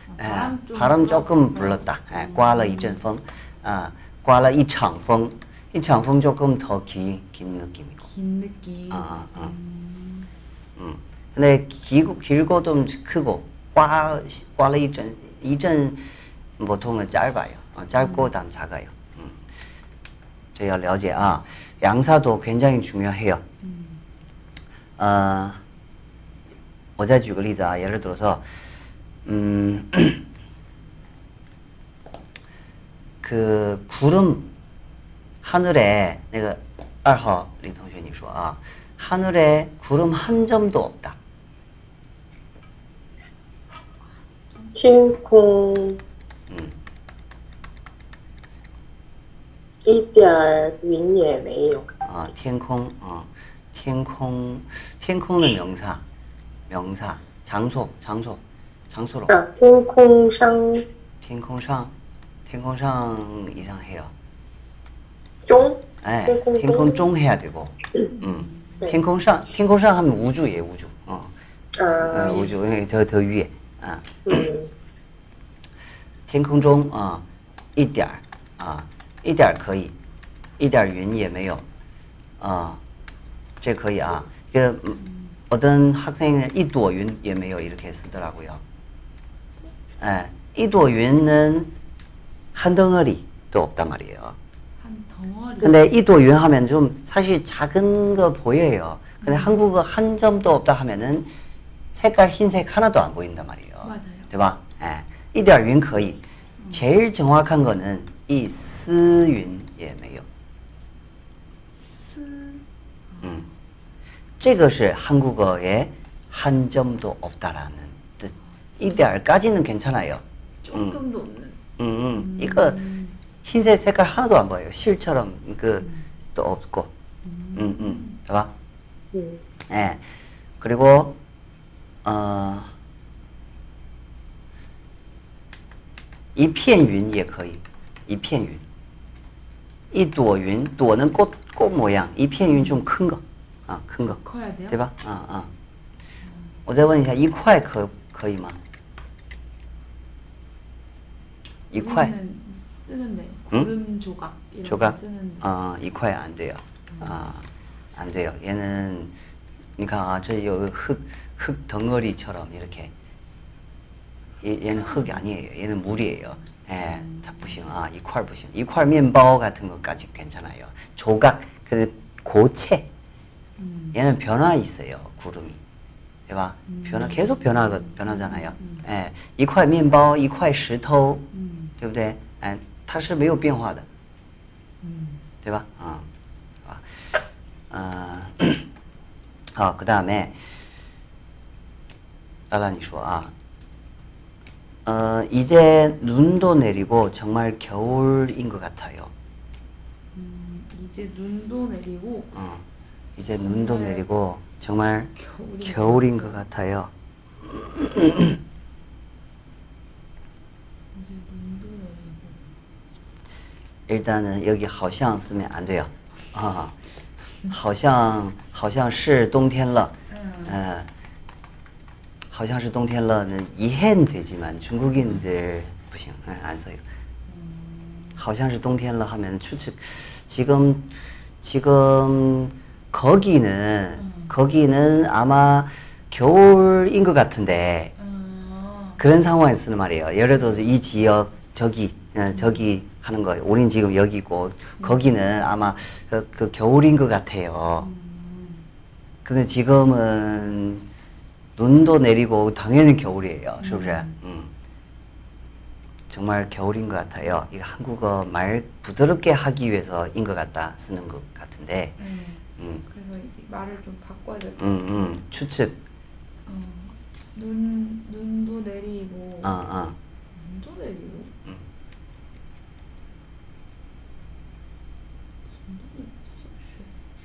어, 哎 바람 좀 ， 바람조금 불었어. 불렀다。哎，刮了一阵风，啊，刮了一场风，一场风조금더긴긴느낌이고。 긴 느낌. 아, 아, 아. 음, 음. 근데 길고 길고 좀 크고 꽈 꽈了 이전 이전 보통은 짧아요. 어, 짧고 다음 작아요. 음. 저희가 了解 아, 양사도 굉장히 중요해요. 음. 어, 我再举个例子啊, 예를 들어서 음, 그 구름 하늘에 내가 二号李同学你说啊 하늘에 구름 한 점도 없다. 天空 음. 一点儿云也没有。 어, 天空, 어, 天空, 天空는 명사, 명사, 장소, 장소, 장소로. 啊，天空上天空上,天空上 이상해요. 中 예, 天空中. 天空中 해야 되고, 음, 天空上,天空上 하면 우주예, 우주. 어, 어, 啊， 우주, 예, 더, 더 위에. 아, 嗯，天空中啊、一点儿啊，一点儿可以，一点儿云也没有， 啊，这可以啊。这个嗯 어떤 학생은 이도윤 也没有 이렇게 쓰더라고요. 예, 이도윤은 한 덩어리도 없단 말이에요. 한 덩어리. 근데 이도윤 하면 좀 사실 작은 거 보여요. 근데 한국어 한 점도 없다 하면은 색깔 흰색 하나도 안 보인단 말이에요. 맞아요. 对吧? 예. 一点云可以. 제일 정확한 거는 이 스윤 也没有. 스. 음. 这个是 한국어에 한 점도 없다라는 뜻. 一点까지는 괜찮아요. 조금도 없는. 음, 음. 이거 흰색 색깔 하나도 안 보여요. 실처럼 그 또 없고. 음, 음. 对吧? 음. 예. 그리고 어, 一片云也可以，一片云，一朵云，朵는 꽃, 꽃 모양, 一片云좀 큰 거, 아, 큰 거, 커야 돼요? 对吧？啊啊，我再问一下，一块可可以吗？ 一块， 우리는 쓰는데 응? 구름 조각 이렇게 조각? 쓰는데 아, 一块안 돼요. 아, 안 돼요. 얘는, 그러니까 아, 저 여기 흙, 흙 덩어리처럼 이렇게. 얘, 얘는 흙이 아니에요. 얘는 물이에요. 예, 다 부싱. 아, 이块부싱. 이块 面包 같은 것까지 괜찮아요. 조각, 그 고체. 음. 얘는 변화 있어요. 구름이. 对吧? 변화 계속 변화 변하잖아요. 예, 一块面包,一块石头,嗯 对不对？哎，它是没有变化的。 음. 对吧？啊，啊，呃，好，그 다음에 라라 你说啊，어 이제 눈도 내리고 정말 겨울인 것 같아요. 음, 이제 눈도 내리고 어, 이제 눈도 네. 내리고 정말 겨울이 겨울인 것 같아요. 일단은 여기 好像 쓰면 안 돼요. 아, 好像好像是冬天了. 음. 어, 好像是冬天了는 이해는 되지만 중국인들 不行, 예, 안 써요. 好像是冬天了 하면 추측 지금 지금 거기는 거기는 아마 겨울인 것 같은데 어, 그런 상황에 쓰는 말이에요. 예를 들어서 이 지역 저기 어, 저기 하는 거예요. 우린 지금 여기고 거기는 아마 그, 그 겨울인 것 같아요. 근데 지금은 눈도 내리고 당연히 겨울이에요. 그죠? 음. 음. 정말 겨울인 것 같아요. 이 한국어 말 부드럽게 하기 위해서인 것 같다 쓰는 것 같은데. 음. 음. 그래서 말을 좀 바꿔야 될것 음, 같아요. 음, 추측. 어, 눈 눈도 내리고. 아, 아. 눈도 내리고.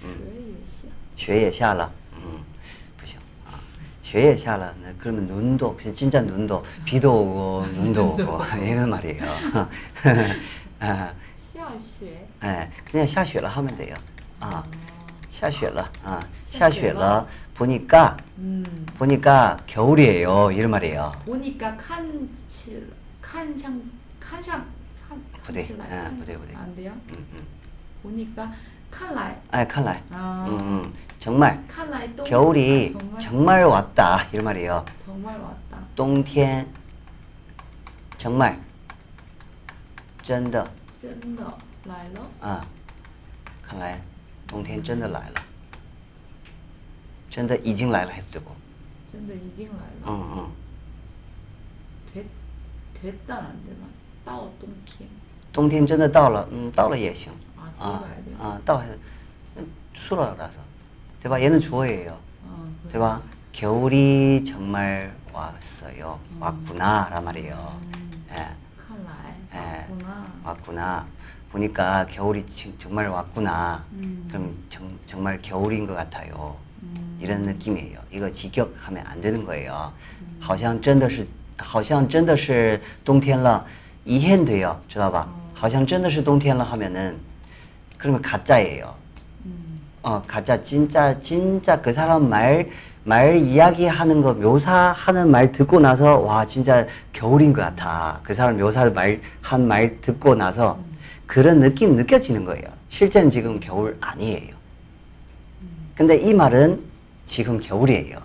雪雪也下.雪也下了, 음, 不行, 아, 雪也下了, 네, 그러면 눈도 진짜 눈도 비도 오고 눈도 오고 이런 말이에요. 아, 下雪. 예, 그냥 下雪了 하면 돼요. 아, 下雪了, 아, 下雪了 보니까 음. 보니까 겨울이에요. 이런 말이에요. 보니까 칸칠 칸상 칸상 칸 부대. 칸칠라이 아, 칸- 부대, 부대. 안 돼요? 음, 음. 보니까 칸라이 아, 看来, 아 음, 음, 정말 칸라이 또 겨울이 아, 정말 정말 왔다. 이런 말이에요. 정말 왔다. 冬天 정말 真的真的来了.啊，看来冬天真的来了，真的已经来了还是对不？真的已经来了.嗯嗯， 됐 됐다 안 되나? 到冬天.冬天真的到了，嗯，到了也行 아, 뒤에 啊 가야 돼요. 啊，到还是嗯出了라서，对吧？얘는 주어예요， 아, 对吧？겨울이정말왔어요왔구나란말이에요 예. 칸라이 예. 왔구나. 왔구나. 보니까 겨울이 지- 정말 왔구나. 음. 그럼 정, 정말 겨울인 것 같아요. 음. 이런 느낌이에요. 이거 직역하면 안 되는 거예요. 好像真的是好像真的是冬天了 이해는 돼요. 知道吧?好像真的是冬天了 하면은 그러면 가짜예요. 음. 어, 가짜 진짜 진짜 그 사람 말 말 이야기하는 거 묘사하는 말 듣고 나서 와 진짜 겨울인 것 같아. 그 사람 묘사 말한 말 듣고 나서 그런 느낌 느껴지는 거예요. 실제는 지금 겨울 아니에요. 근데 이 말은 지금 겨울이에요.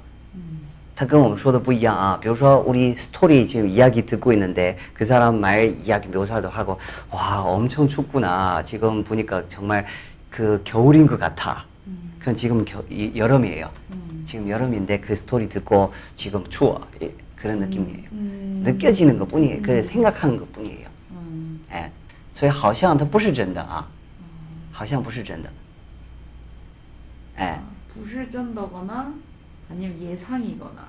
他跟我们说的不一样啊。比如说우리 스토리 지금 이야기 듣고 있는데 그 사람 말 이야기 묘사도 하고 와 엄청 춥구나. 지금 보니까 정말 그 겨울인 것 같아. 그건 지금 겨, 이, 여름이에요. 지금 여름인데 그 스토리 듣고 지금 추워. 이- 그런 느낌이에요. 음. 느껴지는 것 뿐이에요. 그 생각하는 것 뿐이에요. 嗯 예. 所以好像它不是真的啊，好像不是真的。哎， 부실전더거나 아니면 예상이거나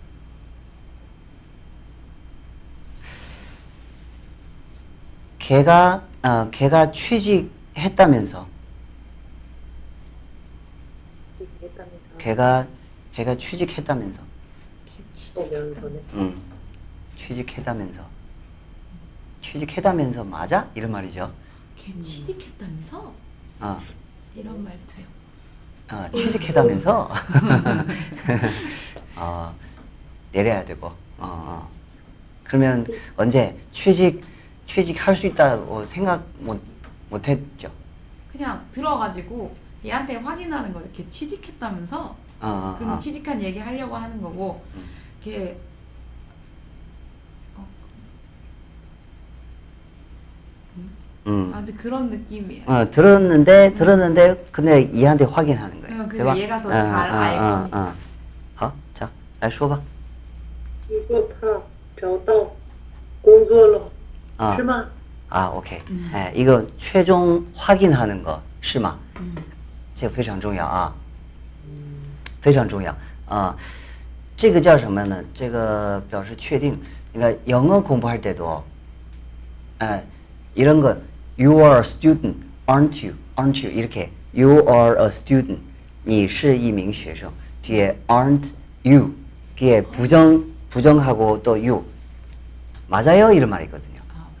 걔가 어, 걔가 취직했다면서. 했다면서 걔가 걔가 취직했다면서. 음, 취직했다면서. 취직했다면서 맞아? 이런 말이죠. 걔 취직했다면서? 어, 이런 말 돼요. 어 취직했다면서? 어, 내려야 되고. 어, 어. 그러면 언제? 취직 취직할 수 있다고 생각 못 못했죠. 그냥 들어가지고 얘한테 확인하는 거예요. 걔 취직했다면서 어, 어, 그럼 어. 취직한 얘기 하려고 하는 거고 음. 걔 어, 음. 아 근데 그런 느낌이에요. 어, 들었는데 들었는데 근데 얘한테 확인하는 거예요. 응, 그래서 对吧? 얘가 더 어, 잘 어, 알 어, 거니까. 어. 好，자, 来说吧.一个他找到工作了， 啊是吗？ 아, 오케이. 예, 이거 최종 확인하는 거, 是吗?嗯这个非常重要啊，非常重要啊。这个叫什么呢？这个表示确定。你看영어공부할 때도，哎，이런 거 you are a student, aren't you? aren't you? 이렇게 you are a student，你是一名学生。뒤에 aren't you 뒤에 부정 부정하고 또 you 맞아요 이런 말이거든 요.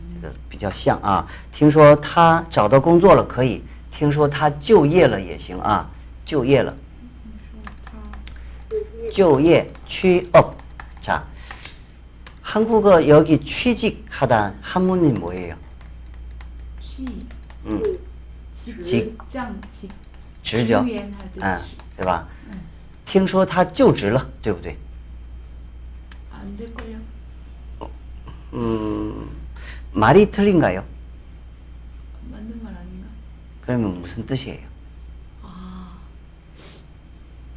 这个比较像啊。听说他找到工作了可以，听说他就业了也行啊，就业了， 다 就业 취업. 자, 한국어 여기 취직하다 한문이 뭐예요? 취 음, 직 직. 직장 직 职죠 职员还是嗯职，对吧？嗯听说他就职了，对不对？ 안 될걸요? 음, 말이 틀린가요? 맞는 말 아닌가? 그러면 무슨 뜻이에요? 아,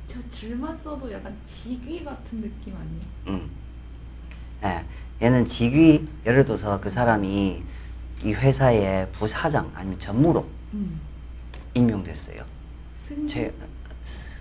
저 줄만 써도 약간 직위 같은 느낌 아니에요? 음. 예, 얘는 직위 예를 들어서 그 사람이 이 회사의 부사장 아니면 전무로 음, 임명됐어요. 승진 제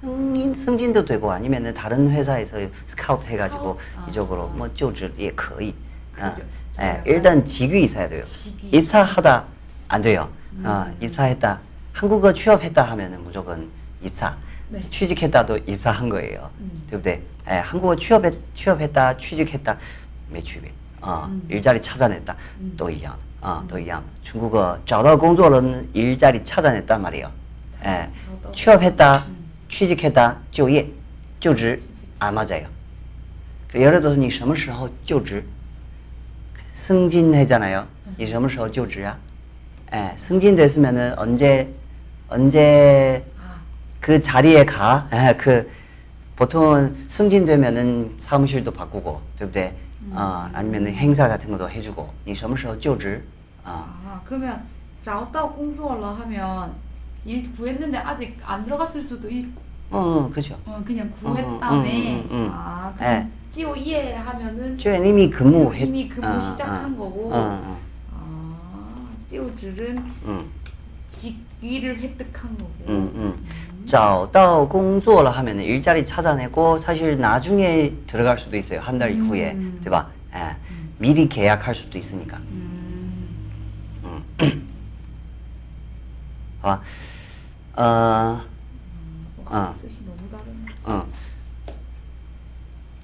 승인 승진도 되고 아니면은 다른 회사에서 스카우트 해가지고 스카우트? 이쪽으로 아. 뭐就职 예 거의. 아, 그죠. 예, 약간 일단 직위 있어야 돼요. 직위. 입사하다 안 돼요. 어, 음. 입사했다. 한국어 취업했다 하면은 무조건 입사. 네. 취직했다도 입사한 거예요. 음. 对不对? 예, 한국어 취업했, 취업했다, 취직했다, 没区别. 어, 음. 일자리 찾아냈다, 음. 都一样. 어, 都一样. 중국어 找到工作了, 일자리 찾아냈단 말이에요. 예, 找到 취업했다, 음. 취직했다, 就业,就职, 취직. 안 맞아요. 예를 들어서 你什么时候就职? 승진했잖아요. 你什么时候就职啊? 예, 승진됐으면은 언제 언제 아, 그 자리에 가. 예, 그 보통은 승진되면은 사무실도 바꾸고, 对不对? 어, 아니면은 행사 같은 것도 해주고. 你什么时候就职? 어, 아 그러면 找到工作了 하면 일 구했는데 아직 안 들어갔을 수도 있고 어, 그죠. 어, 그냥 음, 구했다음에 음, 음, 음. 아 네. 그냥 찌오예 하면은 저 이미 근무했. 이미 근무 어, 시작한 어, 거고 어, 어, 아 찌오즈는 음, 직위를 획득한 거고 음, 음. 找到工作了 하면은 일자리 찾아내고 사실 나중에 들어갈 수도 있어요. 한 달 이후에. 음. 对吧? 예. 미리 계약할 수도 있으니까. 음, 아, 어, 뭐가 아.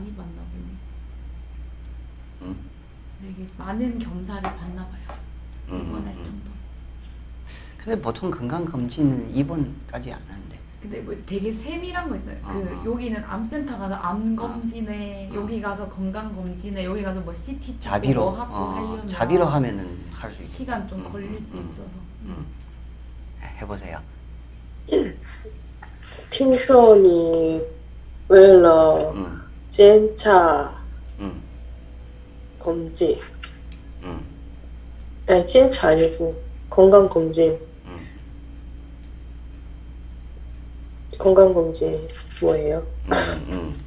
응. 어, 되게 많이 받나 보네. 응? 되게 많은 겸사를 받나 봐요. 음, 입원할 음. 정도. 근데 보통 건강 검진은 입원까지 안 하는데. 근데 뭐 되게 세밀한 거 있잖아요. 그 어. 여기는 암센터 가서 암 검진에 어. 여기 가서 건강 검진에 여기 가서 뭐 CT 찍고 자비로 뭐 하고 어, 하려면 자비로 하면은 할 수 있어. 시간 좀 음, 걸릴 음, 수 음, 있어서. 음. 해보세요. 听说你为了 음, 检查 음, 검진, 음, 아니检查 아니고 건강 검진, 음. 건강 검진 뭐예요? 음, 음.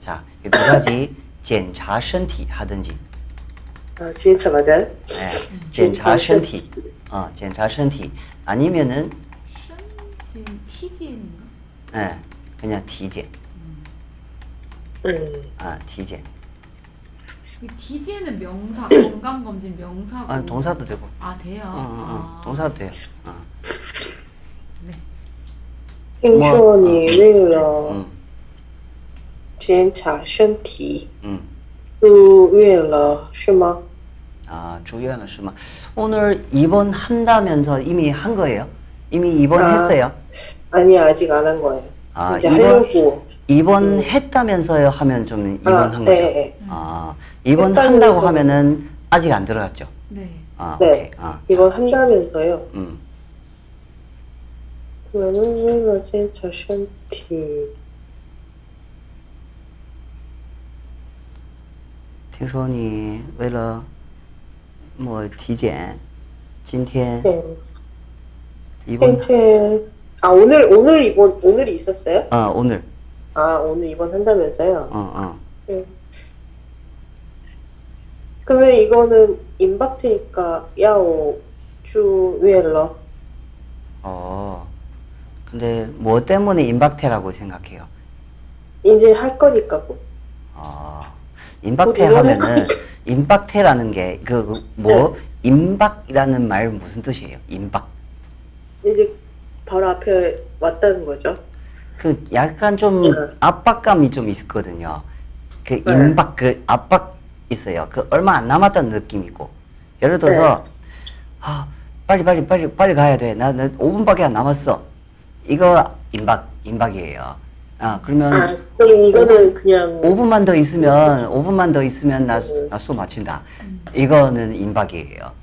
자, 이 두 가지 检查身体 하든지, 아,检查 맞아요? 예, 检查身体, 어, 检查身体 아니면은 션지 TGN인가? 예, 그냥 体检, 음, 아, 体检. 그 TGN은 명사 건강 검진 명사고. 아, 동사도 되고, 아 돼요. 어, 어, 어, 아. 동사도 돼요. 어. 听说你为了 음, 检查身体 음. 住院了是吗？ 아, 주의하면 심한. 오늘 입원한다면서 이미 한 거예요? 이미 입원했어요? 아니 아직 안 한 거예요. 아, 이제 입원, 하려고. 입원했다면서요 하면 좀 입원한 아, 거죠? 네, 네. 아, 입원한다고 했다면서. 하면은 아직 안 들어갔죠? 네. 아, 네. 오케이. 아, 이번 한다면서요. 음. 그러면 为了检查身体听说你为了我体检，今天 네. 입원, 생체 아 오늘 오늘 입원 오늘이 있었어요? 아, 오늘, 아 오늘 입원한다면서요? 어, 어. 네. 그러면 이거는 임박트니까 야오 주위엘러 어. 근데 뭐 때문에 임박태라고 생각해요? 이제 할 거니까 뭐. 아, 임박태 뭐 하면은 임박태라는 게 그뭐 네. 임박이라는 말 무슨 뜻이에요? 임박. 이제 바로 앞에 왔다는 거죠. 그 약간 좀 네. 압박감이 좀 있거든요. 그 네. 임박 그 압박 있어요. 그 얼마 안 남았다는 느낌이고. 예를 들어서 네. 아 빨리 빨리 빨리 빨리 가야 돼. 나, 나 5분밖에 안 남았어. 이거 임박 임박이에요. 아 그러면 아 그럼 이거는 그냥 5분만 더 있으면 5분만 더 있으면 나 음. 나 수업 마친다. 이거는 임박이에요.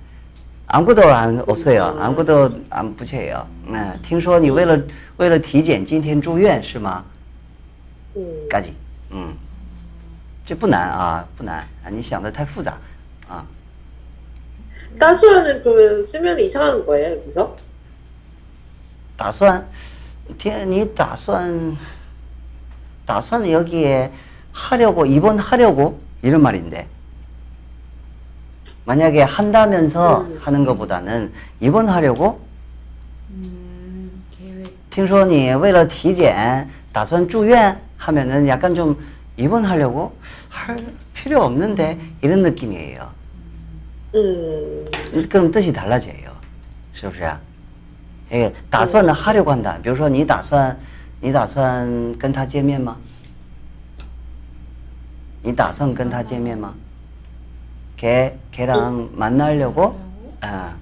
아무것도 안 없어요. 아무것도 안 붙여요. 예. 听说你为了为了体检今天住院是吗？ 음. 까지. 음. 这不难啊，不难啊，你想的太复杂啊。 따수하는 그러면 쓰면 이상한 거예요 여기서? 打算，天，你打算，打算여기에 하려고 입원하려고 이런 말인데 만약에 한다면서 음. 하는 것보다는 입원하려고 음, 계획. 听说你为了体检打算住院 하면은 약간 좀 입원하려고 할 필요 없는데 이런 느낌이에요. 음, 그럼 뜻이 달라져요. 是不是啊? 예, 打算呢 하려고 한다. 比如说你打算你打算跟他见面吗?你打算跟他见面吗? 걔 걔랑 만나려고 아,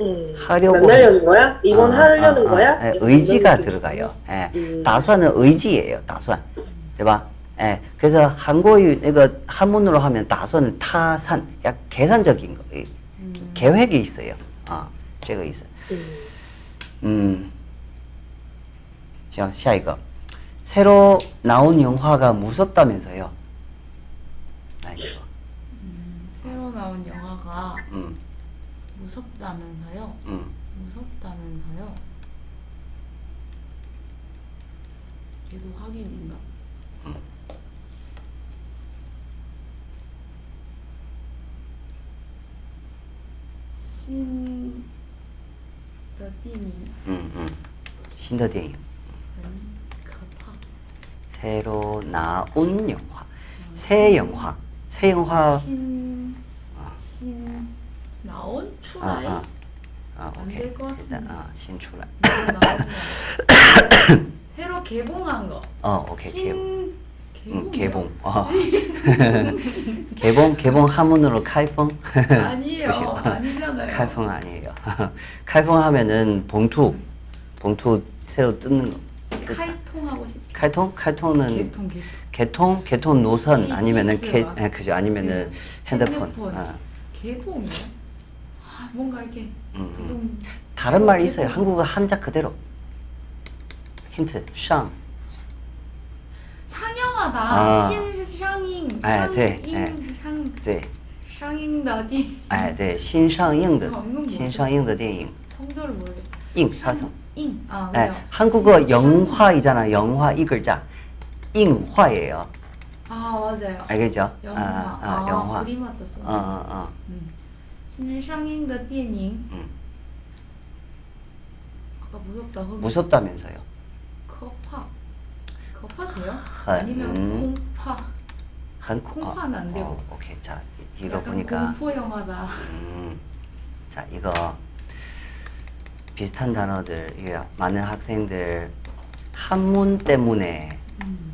음. 하려고 만나려는 거야? 이번 아, 하려는 아, 아, 거야? 예, 의지가 이런 들어가요. 예. 음. 打算은 의지예요. 打算. 对吧? 예. 그래서 한국유 이거 한문으로 하면 打算은 타산, 약 계산적인 거. 이, 계획이 있어요. 아, 这个意思. 음. 음. 자, 下一个. 새로 나온 영화가 무섭다면서요. 아, 이거. 새로 나온 영화가 응. 무섭다면서요? 응. 무섭다면서요? 얘도 확인인가? 신... 더띠니 응, 응. 신더 대행. 음, 새로 나온 영화. 새 영화. 새 영화. 신... 신 나온 출라이 아, 아. 아, 안될 것 같은데 아, 신 출라이 네, 새로 개봉한 거. 어, 오케이. 신 개봉. 개봉. 어. 개봉 개봉 한문으로 칼펑? 아니에요. 아니잖아요. 칼펑 아니에요. 칼펑 하면은 봉투 봉투 새로 뜯는 거. 칼통하고 싶. 칼통? 칼통은 개통 개통 개통, 노선 KTX와. 아니면은 캐, 아, 예, 그죠 아니면은 네. 핸드폰. 핸드폰. 아. 개봉이요? 아, 뭔가 이렇게 음, 음. 두둥. 다른 말이 개봉. 있어요. 한국어 한자 그대로. 힌트. 상. 상영하다. 아. 신상잉. 아, 네, 상잉. 상 对. 상잉的电影.哎，对，新上映的 방금 뭐죠? 新上映的电影 성조를 모르겠다. 映사성 잉. 아, 예, 그래요. 한국어 신- 영화이잖아. 영화 이 글자. 잉화예요. 아 맞아요. 알겠죠? 영화. 아, 아, 아, 영화. 그림 같았 어, 어, 어. 음. 신의 상인의 电影. 음. 아까 무섭다. 흑. 무섭다면서요? 커파. 커파 돼요? 아니면 음. 콩파. 한 콩파는 어, 안 되고. 어, 오케이. 자, 이거 보니까 공포 영화다. 음. 자, 이거 비슷한 단어들 많은 학생들 한문 때문에 음.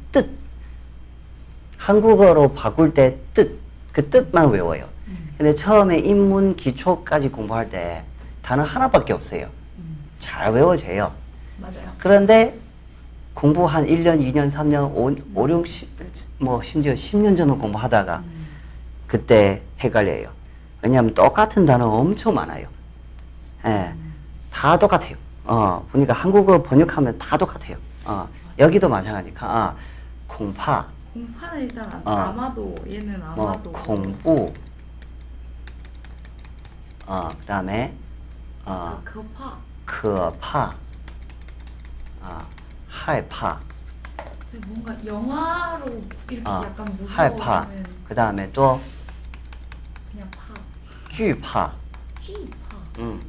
한국어로 바꿀 때 뜻, 그 뜻만 외워요. 근데 처음에 인문 기초까지 공부할 때 단어 하나밖에 없어요. 음. 잘 외워져요. 맞아요 그런데 공부 한 1년, 2년, 3년, 5, 5 6, 10, 뭐 심지어 10년 전에 공부하다가 음. 그때 헷갈려요. 왜냐하면 똑같은 단어 엄청 많아요. 예, 다 똑같아요. 어, 보니까 한국어 번역하면 다 똑같아요. 어, 여기도 마찬가지니까, 아, 공파, 공파는 일단 아- 어. 아마도 얘는 뭐, 아마도 공부, 어, 그 다음에, 어, 그 커파 可怕, 아, 害怕, 근데 뭔가 영화로 이렇게 아, 약간 害怕, 무서워하는 그 다음에 또, 그냥 파 惧怕, 쥐파 음.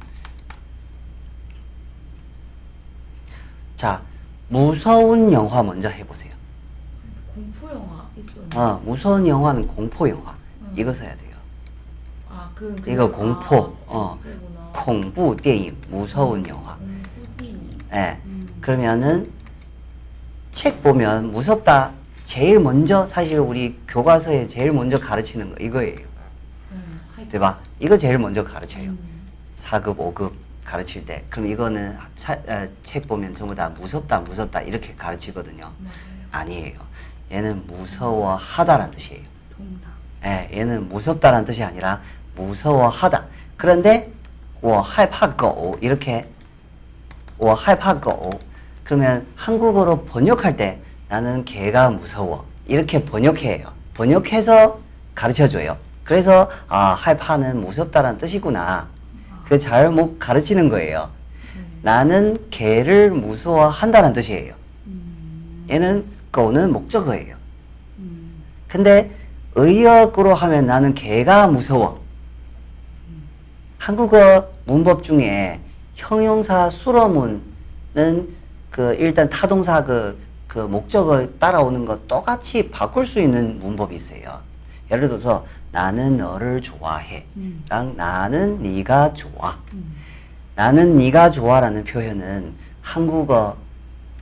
자, 무서운 영화 먼저 해보세요. 공포 영화 있었는데 어, 무서운 영화는 공포 영화. 음. 이거 써야 돼요. 아, 그, 그 이거 공포, 어. 공포구나. 공부 电影, 무서운 영화. 공포电影 예. 음. 그러면은 책 보면 무섭다. 제일 먼저 사실 우리 교과서에 제일 먼저 가르치는 거 이거예요. 음, 하이파. 对吧? 이거 제일 먼저 가르쳐요. 음. 4급, 5급 가르칠 때. 그럼 이거는 차- 어, 책 보면 전부 다 무섭다, 무섭다 이렇게 가르치거든요. 맞아요. 아니에요. 얘는 무서워하다라는 뜻이에요. 동사. 예, 얘는 무섭다라는 뜻이 아니라 무서워하다. 그런데 我害怕狗 이렇게 我害怕狗 그러면 한국어로 번역할 때 나는 개가 무서워 이렇게 번역해요. 번역해서 가르쳐 줘요. 그래서 아,害怕는 무섭다라는 뜻이구나. 그 잘못 가르치는 거예요. 나는 개를 무서워한다는 뜻이에요. 음, 얘는 고는 목적어예요. 음, 근데 의역으로 하면 나는 개가 무서워. 한국어 문법 중에 형용사 수로문은 그 일단 타동사 그, 그 목적어 따라오는 거 똑같이 바꿀 수 있는 문법이 있어요. 예를 들어서 나는 너를 좋아해. 음, 랑 나는 네가 좋아. 음. 나는 네가 좋아라는 표현은 한국어,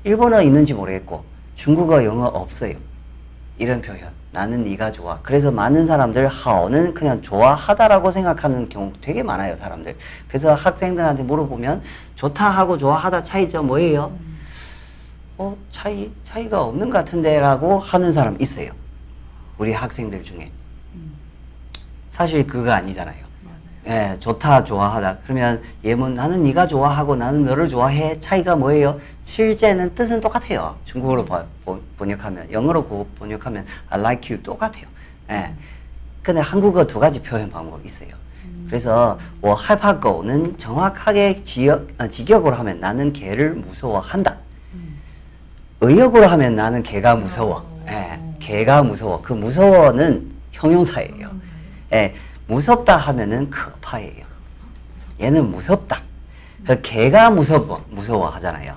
일본어 있는지 모르겠고 중국어, 영어 없어요. 이런 표현. 나는 네가 좋아. 그래서 많은 사람들 하어는 그냥 좋아하다라고 생각하는 경우 되게 많아요, 사람들. 그래서 학생들한테 물어보면 좋다 하고 좋아하다 차이점 뭐예요? 어, 차이 차이가 없는 것 같은데라고 하는 사람 있어요. 우리 학생들 중에. 사실 그거 아니잖아요. 예, 좋다, 좋아하다. 그러면 예문 나는 네가 좋아하고 나는 너를 좋아해. 차이가 뭐예요? 실제는 뜻은 똑같아요. 중국어로 번, 번역하면 영어로 번역하면 I like you 똑같아요. 예. 근데 한국어 두 가지 표현 방법이 있어요. 음. 그래서 뭐 할파고는 정확하게 지역, 아, 직역으로 하면 나는 개를 무서워한다. 음. 의역으로 하면 나는 개가 무서워. 아. 예, 개가 무서워. 그 무서워는 형용사예요. 음. 예. 무섭다 하면은 可怕예요. 얘는 무섭다. 그 개가 무서워 무서워 하잖아요.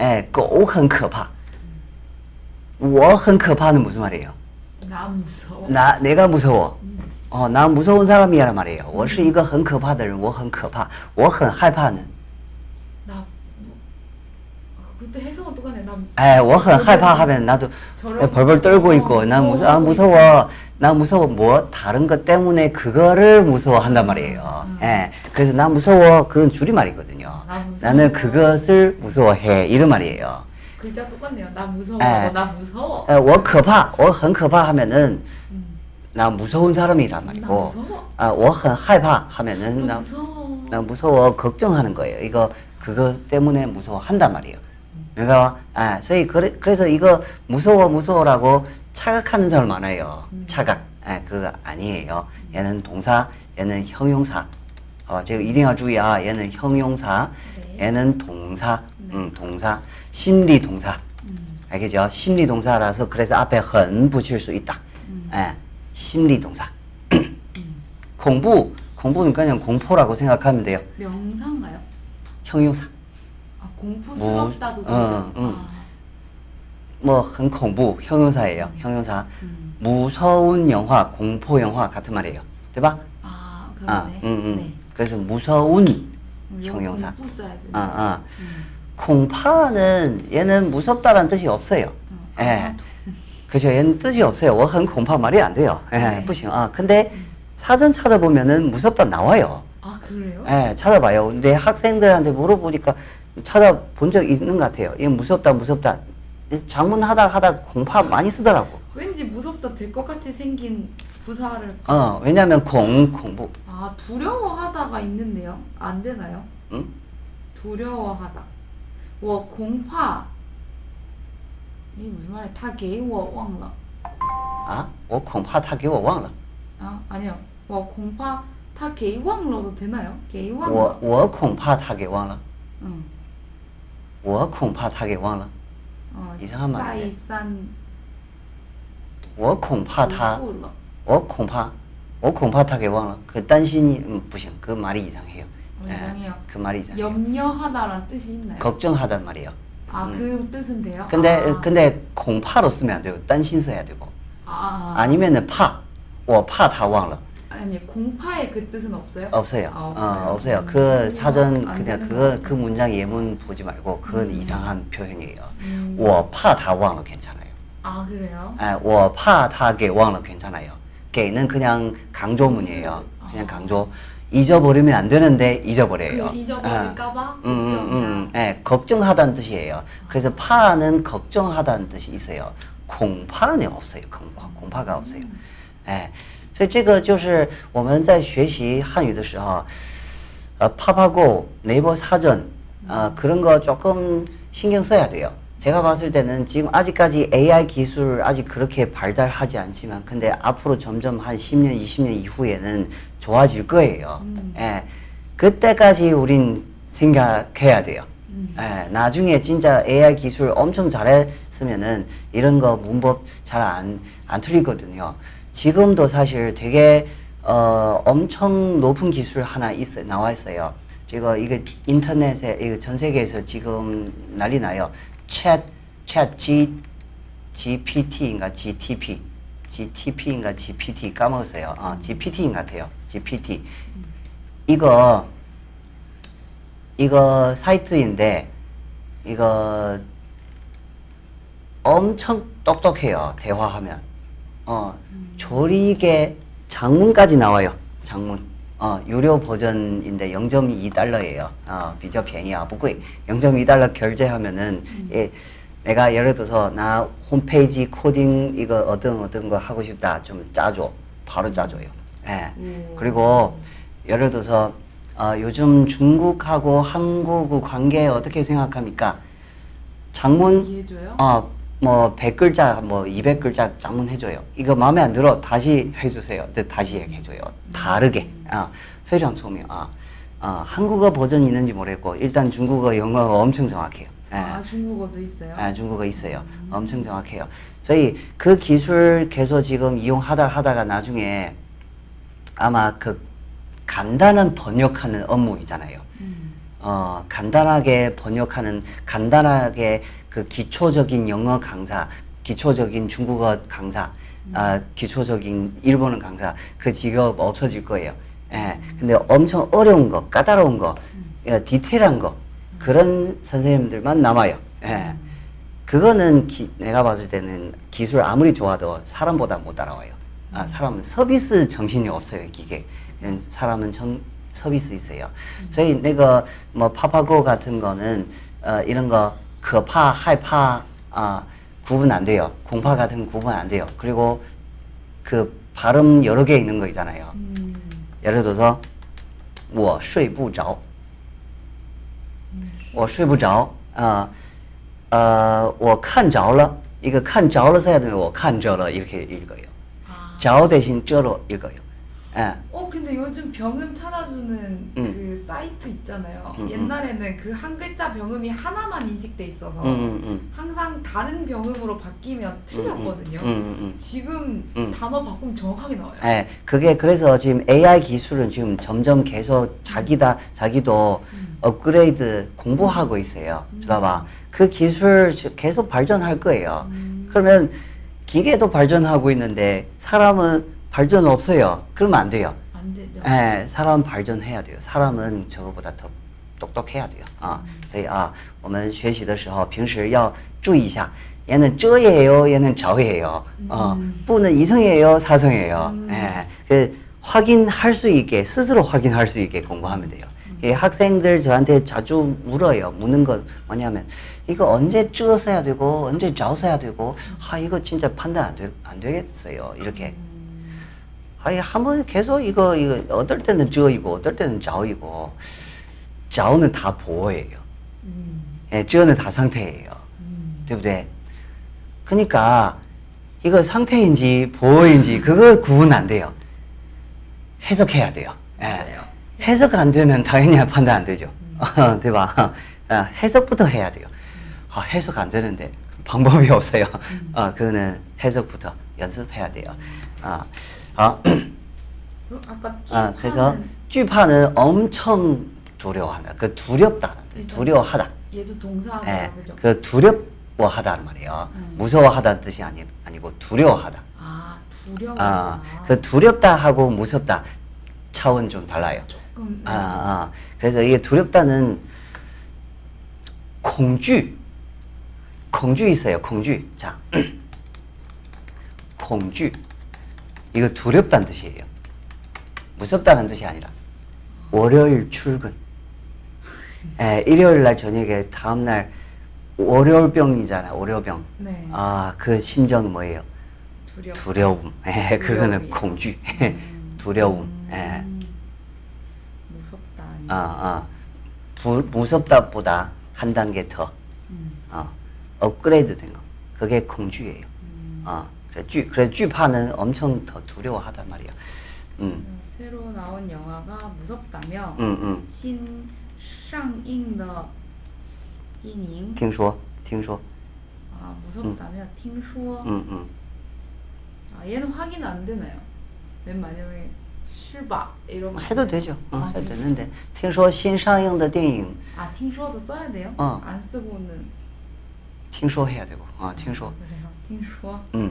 예, 狗很可怕. 我很可怕는 무슨 말이에요? 나 무서워. 나 내가 무서워. 어, 나 무서운 사람이란 말이에요. 我是一个很可怕的人,我很可怕.我很害怕는 나 무... 어, 그때 해석은 똑같네. 나 에, 我很害怕 하면 나도 저런 벌벌 떨고 있고 난 무서 아 무서워. 나 무서워. 뭐 다른 것 때문에 그거를 무서워한단 말이에요. 음. 예. 그래서 나 무서워. 그건 줄임말이거든요. 나 무서워. 나는 그것을 무서워해. 이런 말이에요. 글자 똑같네요. 나 무서워. 에. 나 무서워. 에, 我可怕.我很可怕 하면은 음. 나 무서운 사람이란 나 말이고 무서워. 아, 我很害怕 하면은 나 나 무서워. 나 무서워 걱정하는 거예요. 이거 그거 때문에 무서워한단 말이에요. 그러니까 아,所以 그래, 그래서 이거 무서워 무서워라고 차각하는 사람 음. 많아요. 음. 차각. 예, 그거 아니에요. 얘는 동사, 얘는 형용사. 어, 제가 이등하주야 얘는 형용사, 네. 얘는 동사, 네. 음, 동사, 심리 동사. 음. 알겠죠? 심리 동사라서 그래서 앞에 很 붙일 수 있다. 음. 예, 심리 동사. 공부, 공부는 그냥 공포라고 생각하면 돼요. 명사인가요? 형용사. 아, 공포스럽다도 뭐, 어, 어 아. 뭐, 很 공부, 형용사예요. 형용사. 음. 무서운 영화, 공포 영화 같은 말이에요. 对吧? 아 아, 그러네. 음, 음. 네. 그래서 무서운, 음, 이거 형용사. 공부 써야 돼. 아, 아. 음. 공파는 얘는 무섭다라는 뜻이 없어요. 음. 예. 아, 그죠? 얘는 뜻이 없어요. 我很 공파 말이 안 돼요. 예, 네. 不行. 아, 근데 사전 찾아보면은 무섭다 나와요. 아 그래요? 예, 찾아봐요. 근데 학생들한테 물어보니까 찾아본 적 있는 것 같아요. 얘 무섭다, 무섭다. 장문하다 하다 공파 많이 쓰더라고. 왠지 무섭다 될 것 같이 생긴 부사를 어, 왜냐면 공, 공부. 아 두려워하다가 있는데요. 안 되나요? 응? 두려워하다. 我恐怕你무슨 말이야? 다给我忘了. 아, 我恐怕他给我忘了. 아 아니요. 我恐怕他给忘了도 되나요? 给忘我了.我恐怕他给忘了. 응. 我恐怕他给忘了. 어, 이상한 말이네. 再三我恐怕他,不了. 我恐怕,我恐怕他给忘了. 그担心, 음, 不行. 그 말이 이상해요. 어, 예, 이상해요. 그 말이 이상해요. 염려하다란 뜻이 있나요? 걱정하단 말이에요. 아, 음. 그 뜻은 돼요? 근데 아, 근데 공파로 쓰면 안 돼요. 担心 써야 되고. 아, 아니면은 파. 我怕他忘了. 아니 공파의 그 뜻은 없어요? 없어요. 아, 어, 없어요. 없어요. 음, 그 사전 안 그냥 되는 것 그거 같아요. 그 문장 예문 보지 말고 그건 음. 이상한 표현이에요. 음. 我怕他忘了 괜찮아요. 아 그래요? 아, 我怕他给忘了 괜찮아요. 게는 그냥 강조문이에요. 아. 그냥 강조. 잊어버리면 안 되는데 잊어버려요. 그 잊어버릴까봐 음, 음, 걱정이야. 음, 예, 걱정하다는 뜻이에요. 그래서 파는 걱정하다는 뜻이 있어요. 공파는 없어요. 공파, 공파가 없어요. 哎， 所以这个就是我们在学习汉语的时候，呃，파파고 네이버 사전 아 그런 거 조금 신경 써야 돼요. 제가 봤을 때는 지금 아직까지 AI 기술 아직 그렇게 발달하지 않지만 근데 앞으로 점점 한 10년, 20년 이후에는 좋아질 거예요. 예. 그때까지 우린 생각해야 돼요. 예, 나중에 진짜 AI 기술 엄청 잘했으면은 이런 거 문법 잘 안 안 틀리거든요. 지금도 사실 되게 어, 엄청 높은 기술 하나 있어 나와 있어요. 이거 이게 인터넷에 이거 전 세계에서 지금 난리 나요. 챗, 챗 G, GPT인가 GTP, GTP인가 GPT 까먹었어요. 어, GPT인 것 같아요. GPT. 이거 이거 사이트인데 이거 엄청 똑똑해요. 대화하면. 어, 조리개 장문까지 나와요. 장문. 어, 유료 버전인데 0.2달러예요. 어, 比较便宜啊,不贵. 0.2달러 결제하면은 예, 내가 예를 들어서 나 홈페이지 코딩 이거 어떤 어떤 거 하고 싶다. 좀 짜줘. 바로 짜줘요. 예. 그리고 예를 들어서 어, 요즘 중국하고 한국 관계 어떻게 생각합니까? 장문 이해줘요? 어, 뭐 100글자, 뭐 200글자 장문 해줘요. 이거 마음에 안 들어 다시 해주세요. 네, 다시 해줘요. 다르게. 아, 非常聪明. 아, 아, 한국어 버전이 있는지 모르겠고 일단 중국어, 영어가 엄청 정확해요. 예. 아 중국어도 있어요? 아, 중국어 있어요. 엄청 정확해요. 저희 그 기술 계속 지금 이용하다 하다가 나중에 아마 그 간단한 번역하는 업무 있잖아요. 음. 어, 간단하게 번역하는 간단하게 그 기초적인 영어 강사, 기초적인 중국어 강사, 음. 아, 기초적인 일본어 강사 그 직업 없어질 거예요. 예. 근데 엄청 어려운 거, 까다로운 거, 음. 예, 디테일한 거 그런 선생님들만 남아요. 예. 그거는 기, 내가 봤을 때는 기술 아무리 좋아도 사람보다 못 따라와요. 아, 음. 사람은 서비스 정신이 없어요, 기계. 사람은 정, 서비스 있어요. 저희 내가 뭐 파파고 같은 거는 어, 이런 거 可怕, 害怕 아, 구분 안 돼요. 공파 같은 거 구분 안 돼요. 그리고 그 발음 여러 개 있는 거 있잖아요. 음. 예를 들어서 我睡不着.我睡不着啊呃我看着了 이거 看着了 써야 되면 我看着了 이렇게 읽어요. 아. 着 대신 着로 읽어요. 예. 어 근데 요즘 병음 찾아주는 음. 그 사이트 있잖아요. 음, 음. 옛날에는 그 한 글자 병음이 하나만 인식돼 있어서 음, 음, 음. 항상 다른 병음으로 바뀌면 틀렸거든요. 음, 음, 음. 지금 음. 단어 바꾸면 정확하게 나와요. 예, 그게 그래서 지금 AI 기술은 지금 점점 계속 자기다 자기도 업그레이드 공부하고 있어요. 봐봐, 그 기술 지- 계속 발전할 거예요. 그러면 기계도 발전하고 있는데 사람은 발전 없어요. 그러면 안 돼요. 안 되죠. 예, 사람 발전해야 돼요. 사람은 저거보다 더 똑똑해야 돼요. 아, 所以啊，我们学习的时候，平时要注意一下。 얘는 저예요, 얘는 저예요. 어, 뿌는 이성이에요, 사성이에요. 예, 그 확인할 수 있게 스스로 확인할 수 있게 공부하면 돼요. 이 학생들 저한테 자주 물어요. 묻는 거 뭐냐면 이거 언제 쯔어 써야 되고 언제 자오 써야 되고 아 이거 진짜 판단 안, 되, 안 되겠어요. 이렇게 아니 한번 계속 이거 이거 어떨 때는 쯔어이고 어떨 때는 자오이고 자오는 다 보어예요. 음. 예, 쯔어는 다 상태예요. 음. 对不对? 그러니까 이거 상태인지 보어인지 그거 구분 안 돼요. 해석해야 돼요. 예. 맞아요. 해석 안 되면 당연히 판단 안 되죠. 对吧? 아, 해석부터 해야 돼요. 아, 해석 안 되는데 방법이 없어요. 아, 그거는 해석부터 연습해야 돼요. 아, 아, 그 아까 아, 그래서 쥐파는 엄청 두려워한다. 그 두렵다. 일단 두려워하다. 얘도 동사가 예, 그죠? 그 두렵워하다는 말이에요. 음. 무서워하다는 뜻이 아니, 아니고 두려워하다. 아 두려워. 아, 그 두렵다 하고 무섭다 차원 좀 달라요. 조금 아, 아, 그래서 이게 두렵다는 공주, 공주 있어요. 공주. 자, 공주. 이거 두렵다는 뜻이에요. 무섭다는 뜻이 아니라 월요일 출근. 예, 일요일 날 저녁에 다음 날 월요병이잖아. 월요병. 네. 아, 그 심정은 뭐예요? 두려워. 두려움. 예, 그거는. 공주. 음. 두려움. 예. 음. 무섭다. 아, 아. 부, 무섭다보다 한 단계 더. 음. 어. 업그레이드 된 거. 그게 공주예요. 아, 그래惧 그래 惧怕는 엄청 더 두려워하단 말이야. 음. 음, 새로 나온 영화가 무섭다며 嗯嗯，新上映的电影听说听说， 아 무섭다며 听说嗯嗯， 아 얘는 확인 안 되나요? 맨 마지막에 실바 이러면 해도 되죠. 어, 아, 해도 되는데 听说新上映的电影 아听说도 써야 돼요? 어. 안 쓰고는 听说해야 되고. 아, 听说. 그래요. 听说嗯，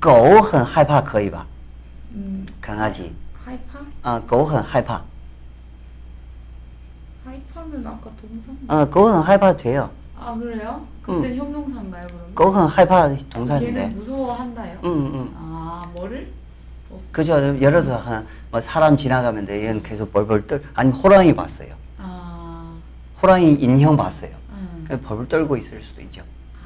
狗很害怕可以吧？ 음, 강아지. 하이파? 啊，狗很害怕。 하이파면 아까 동사 啊，狗很害怕돼요. 아 그래요? 그때 형용사인가요 그러면? 狗很害怕 걔는 동사인데. 무서워한다요? 응, 응. 아 뭐를? 그죠? 예를 들어 한, 뭐 사람 지나가는데 얘는 계속 벌벌 떨. 아니면 호랑이 봤어요. 아 호랑이 인형 봤어요. 응. 그냥 벌벌 떨고 있을 수도 있죠.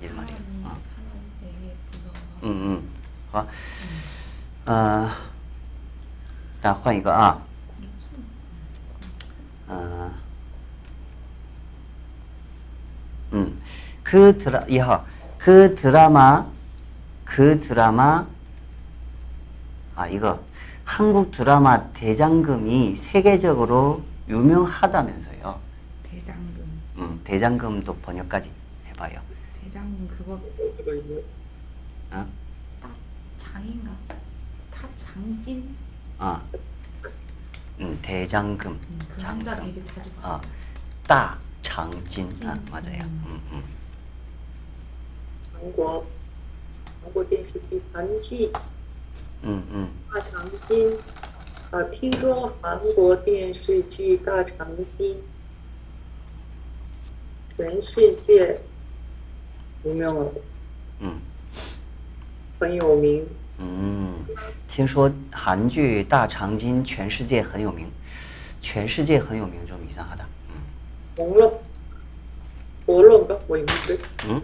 아, 이런 말이에요. 사람이 어. 사람에게 무서워 음, 음. 好，呃，那换一个啊，呃，음, 그 드라 이하 그 드라마 그 드라마 아 이거 한국 드라마 대장금이 세계적으로 유명하다면서요. 대장금 음, 대장금도 번역까지 해봐요. 대장금 그거 어디가 있나요? 어? 타장인가? 타장진? 아, 음, 대장금. 음, 그 한자 장금. 되게 자주 봤어 아, 따 장진. 아, 진. 맞아요. 음. 음, 음. 한국 한국 电视剧韩剧 음, 음. 大长今啊，听说韩国电视剧《大长今》全世界 有没有 음. 很有名？ 음, 听说韩剧《大长今》全世界很有名，全世界很有名좀 이상하다. 음. 공론 보론가 뭐 있는데? 음?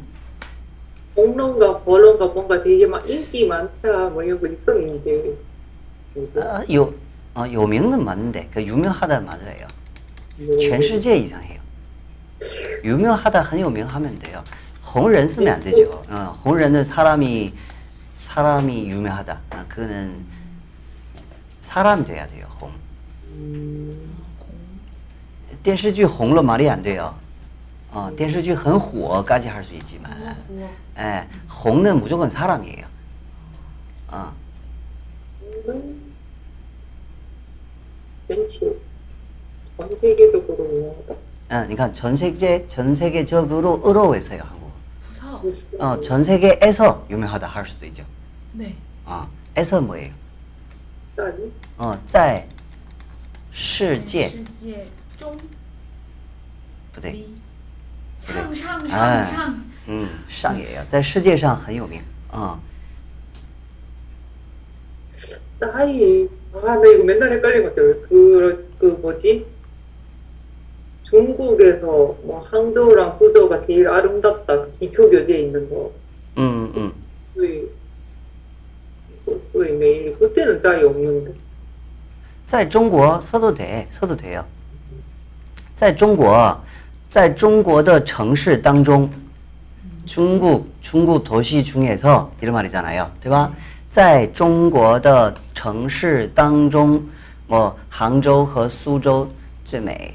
공론가 보론가 뭔가 되게 막 인기 많다 뭐 이런 거 있었는데 뭐죠? 아, 요, 어, 요명은 맞는데 그 유명하다 맞아요. 뭐, 全世界 이상해요. 유명하다 很有名 하면 돼요. 红人 쓰면 안 되죠. 어, 红人은 사람이 사람이 유명하다. 아, 그거는 사람 돼야 돼요. 红. 음, 电视剧红了 말이 안 돼요. 어, 电视剧很火까지 할 수 있지만, 우와 예, 홍는 무조건 사람이에요. 어, 음, 왠지 전 세계적으로 유명하다. 어, 그러니까 전 세계 전 세계적으로 어려워했어요 한국. 부사 어, 전 세계에서 유명하다 할 수도 있죠. 네 어, 에서 뭐예요? 아니? 어, 在世界世界中不对，里上上哎上上嗯，上也要在世界上很有名。啊、 나이 아, 나 이거 맨날 헷갈리거든. 그, 그 뭐지? 중국에서 뭐 항저우랑 수저가 제일 아름답다. 그 기초 교재에 있는 거. 嗯嗯， 왜, 왜 매일 그때는 짜이 없는데. 在中国 써도 돼, 써도 돼요. 在中国，在中国的城市当中， 중국 중국 도시 중에서 이런 말이잖아요, 对吧?在中国的城市当中，뭐杭州和苏州最美。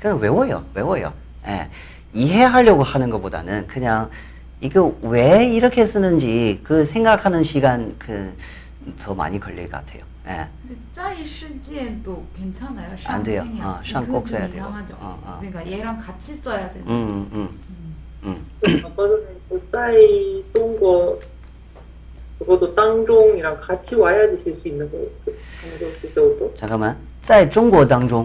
그냥 외워요. 외워요. 예. 이해하려고 하는 것보다는 그냥 이거 왜 이렇게 쓰는지 그 생각하는 시간 그 더 많이 걸릴 것 같아요. 예. 근데 짜이 실지에도 괜찮아요. 안 돼요. 샹생이야. 어, 샹 그거 꼭 좀 써야 돼요. 이상하죠. 어, 어. 그러니까 얘랑 같이 써야 돼. 음, 음, 음. 아까 전에 그 짜이 동거 그것도 땅종이랑 같이 와야지 질 수 있는 거예요. 그 강조 구조도. 잠깐만. 在中国当中,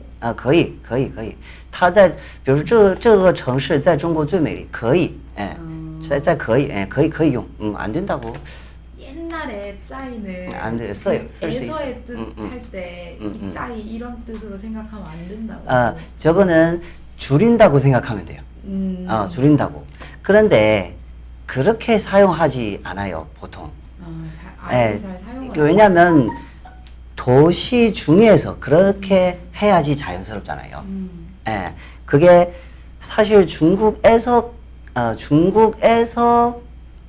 啊，可以，可以，可以。它在，比如说这个这个城市在中国最美丽，可以，哎， 음, 在在可以，哎，可以可以用，嗯，안 된다고。 옛날에 짜이는 안 돼요. 써요. 쓸수 에서의 있어요. 음, 음. 뜻 할 때 이 음, 음. 짜이 이런 뜻으로 생각하면 안 된다고. 아, 저거는 줄인다고 생각하면 돼요. 음, 아, 줄인다고. 그런데 그렇게 사용하지 않아요, 보통. 어, 잘, 아예 예, 잘 사용. 그 왜냐면 도시 중에서 그렇게 해야지 자연스럽잖아요. 음, 예, 그게 사실 중국에서 어, 중국에서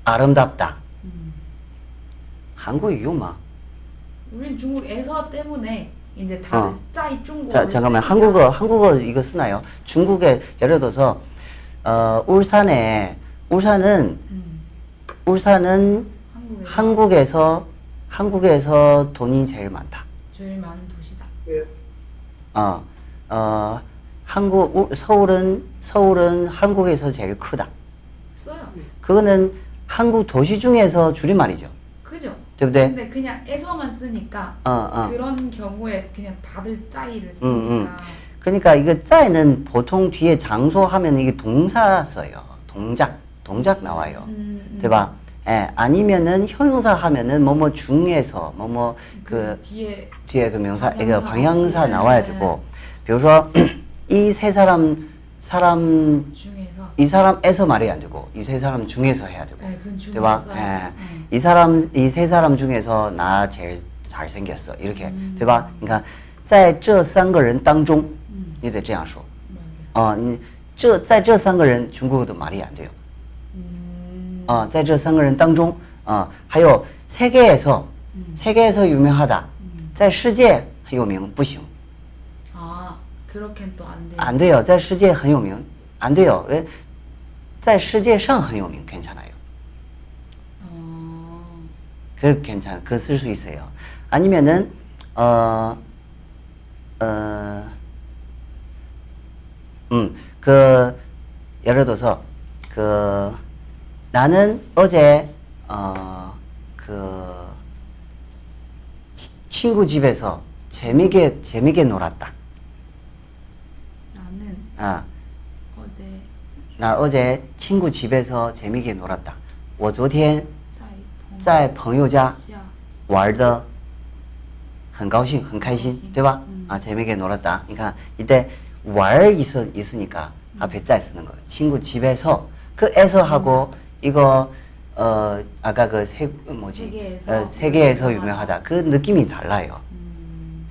아름답다. 음. 한국 이유마. 우린 중국에서 때문에 이제 어. 짜이 중국어. 자 잠깐만 한국어 한국어 이거 쓰나요? 중국에 예를 들어서 어, 울산에 울산은 음, 울산은 한국에서 한국에서 한국에서 돈이 제일 많다. 제일 많은 도시다. 예. 어, 어, 한국 서울은 서울은 한국에서 제일 크다. 써요. 예. 그거는 한국 도시 중에서 줄임말이죠. 그죠. 근데, 근데 그냥 에서만 쓰니까 어, 어. 그런 경우에 그냥 다들 짜이를 쓰니까. 음, 음. 그러니까 이거 짜이는 보통 뒤에 장소 하면 이게 동사 써요. 동작, 동작 나와요. 음, 음. 대박. 예, 아니면은 형용사 하면은 뭐뭐 중에서 뭐뭐 그 뒤에 뒤에 그 명사 이거 방향사 방향사 같이. 나와야 네. 되고, 比如说 이 세 사람 사람 중에서 이 사람에서 말이 안 되고 이 세 사람 중에서 해야 되고, 네, 그건 중에서 对吧? 써요. 예, 음. 이 사람 이 세 사람 중에서 나 제일 잘 생겼어 이렇게, 음. 对吧? 그러니까 在这三个人当中 음, 你得这样说. 맞아요. 어, 니, 这在这三个人 중국어도 말이 안 돼요. 음, 어, 在这三个人当中, 어, 还有 세계에서 음. 세계에서 유명하다. 음. 在世界很有名不行. 아 그렇게는 또 안 돼. 안 돼요. 在世界很有名. 안 돼요. 왜? 在世界上很有名 괜찮아요. 어, 그 괜찮. 그 쓸 수 있어요. 아니면은 어, 어, 음, 그 예를 들어서 그 나는 어제 어, 그 치- 친구 집에서 재미게 재미게 놀았다. 나는 아, 어제 나 어제 친구 집에서 재미게 놀았다. 我昨天在在朋友家下玩的很高兴，很开心高，兴对吧？ 음. 아 재미게 놀았다. 그러니까 이때 월 있어 있으니까 앞에 짜 쓰는 거예요. 친구 집에서 그 에서 하고 이거 어 아까 그 세 뭐지 세계에서 어, 세계에서 유명하다. 그 느낌이 달라요. 음,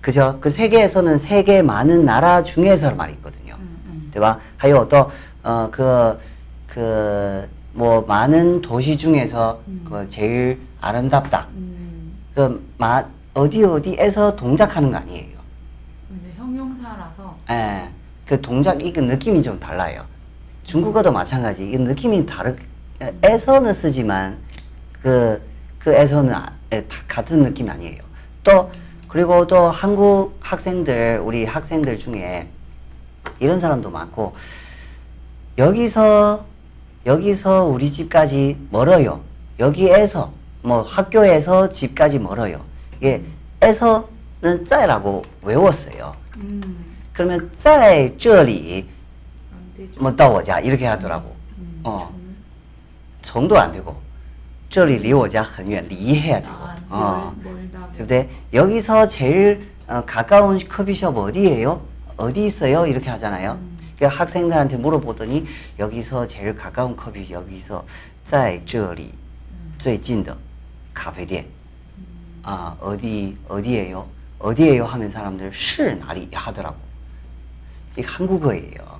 그죠? 그 세계에서는 세계 많은 나라 중에서 말이 있거든요. 음, 음. 하여 또, 어, 그, 그, 뭐, 많은 도시 중에서, 음. 그, 제일 아름답다. 음, 그, 마, 어디 어디에서 동작하는 거 아니에요. 이제 형용사라서 예. 그 동작, 이거 느낌이 좀 달라요. 중국어도 마찬가지. 이 느낌이 다르, 에, 에서는 쓰지만, 그, 그 에서는 아- 에, 다 같은 느낌 아니에요. 또, 그리고 또 한국 학생들, 우리 학생들 중에 이런 사람도 많고, 여기서, 여기서 우리 집까지 멀어요. 여기에서 뭐 학교에서 집까지 멀어요. 이게 에서는 在라고 외웠어요. 음, 그러면 在这里 안 되죠. 뭐到我家 이렇게 하더라고. 음, 어. 음. 정도 안 되고 这里离我家很远 리해야 되고. 아, 어. 멀, 멀다. 对不对? 여기서 제일 어, 가까운 커피숍 어디예요? 어디 있어요? 이렇게 하잖아요. 그러니까 학생들한테 물어보더니 여기서 제일 가까운 커피 여기서 在这里最近的咖啡店. 아 어디 어디예요? 어디예요? 하면 사람들 是哪里 하더라고. 이 한국어예요.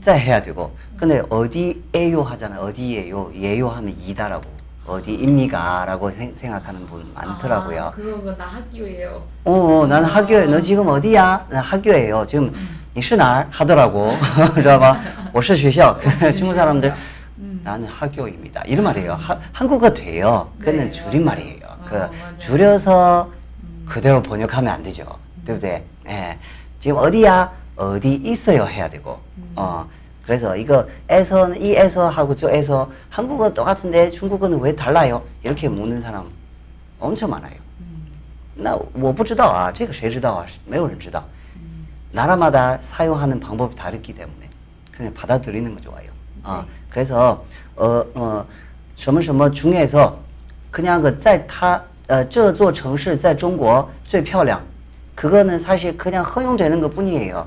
왜 짜이날 안 나오고? 再 해야 되고. 근데 어디에요 하잖아. 어디예요? 예요 하면 이다라고. 어디입니까라고 생- 생각하는 분 많더라고요. 아, 그거 나 학교예요. 어, 어, 나는 학교에 너 지금 어디야? 나 학교에요. 지금 你是哪儿 하더라고. 知道吧? 我是学校. 중국 사람들 음. 나는 학교입니다. 이런 말이에요. 하, 한국어 돼요. 근데 네, 줄임말이에요. 맞아요. 그 어, 맞아요. 줄여서 그대로 번역하면 안 되죠. 对不对? 예. 지금 어디야? 어디 있어요 해야 되고. 어. 그래서 이거 에서는 이 에서 하고 저 에서 한국어 똑같은데 중국어는 왜 달라요? 이렇게 묻는 사람 엄청 많아요. 那我不知道啊，这个谁知道啊？没有人知道。 나라마다 사용하는 방법이 다르기 때문에 그냥 받아들이는 거 좋아요. 어, 그래서 어, 어, 什么什么 중에서 그냥 그 在它呃这座城市在中国最漂亮 그거는 사실 그냥 허용되는 것 뿐이에요.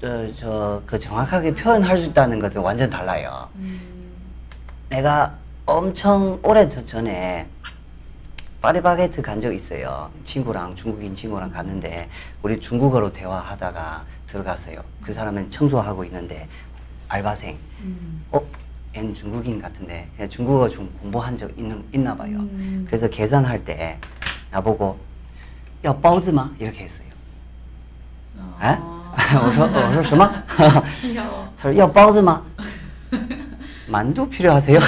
저 그 정확하게 표현할 수 있다는 것은 완전 달라요. 음. 내가 엄청 오래 전에 파리바게트 간 적 있어요. 친구랑 중국인 친구랑 갔는데 우리 중국어로 대화하다가 들어갔어요. 그 사람은 청소하고 있는데 알바생. 음. 어? 얜 중국인 같은데 중국어 좀 공부한 적 있는, 있나 봐요. 음. 그래서 계산할 때 나보고 야, 빠우즈마 이렇게 했어요. 아. 에? 아, 我说我说什么? 귀여워. 他说要包子吗? 만두 필요하세요?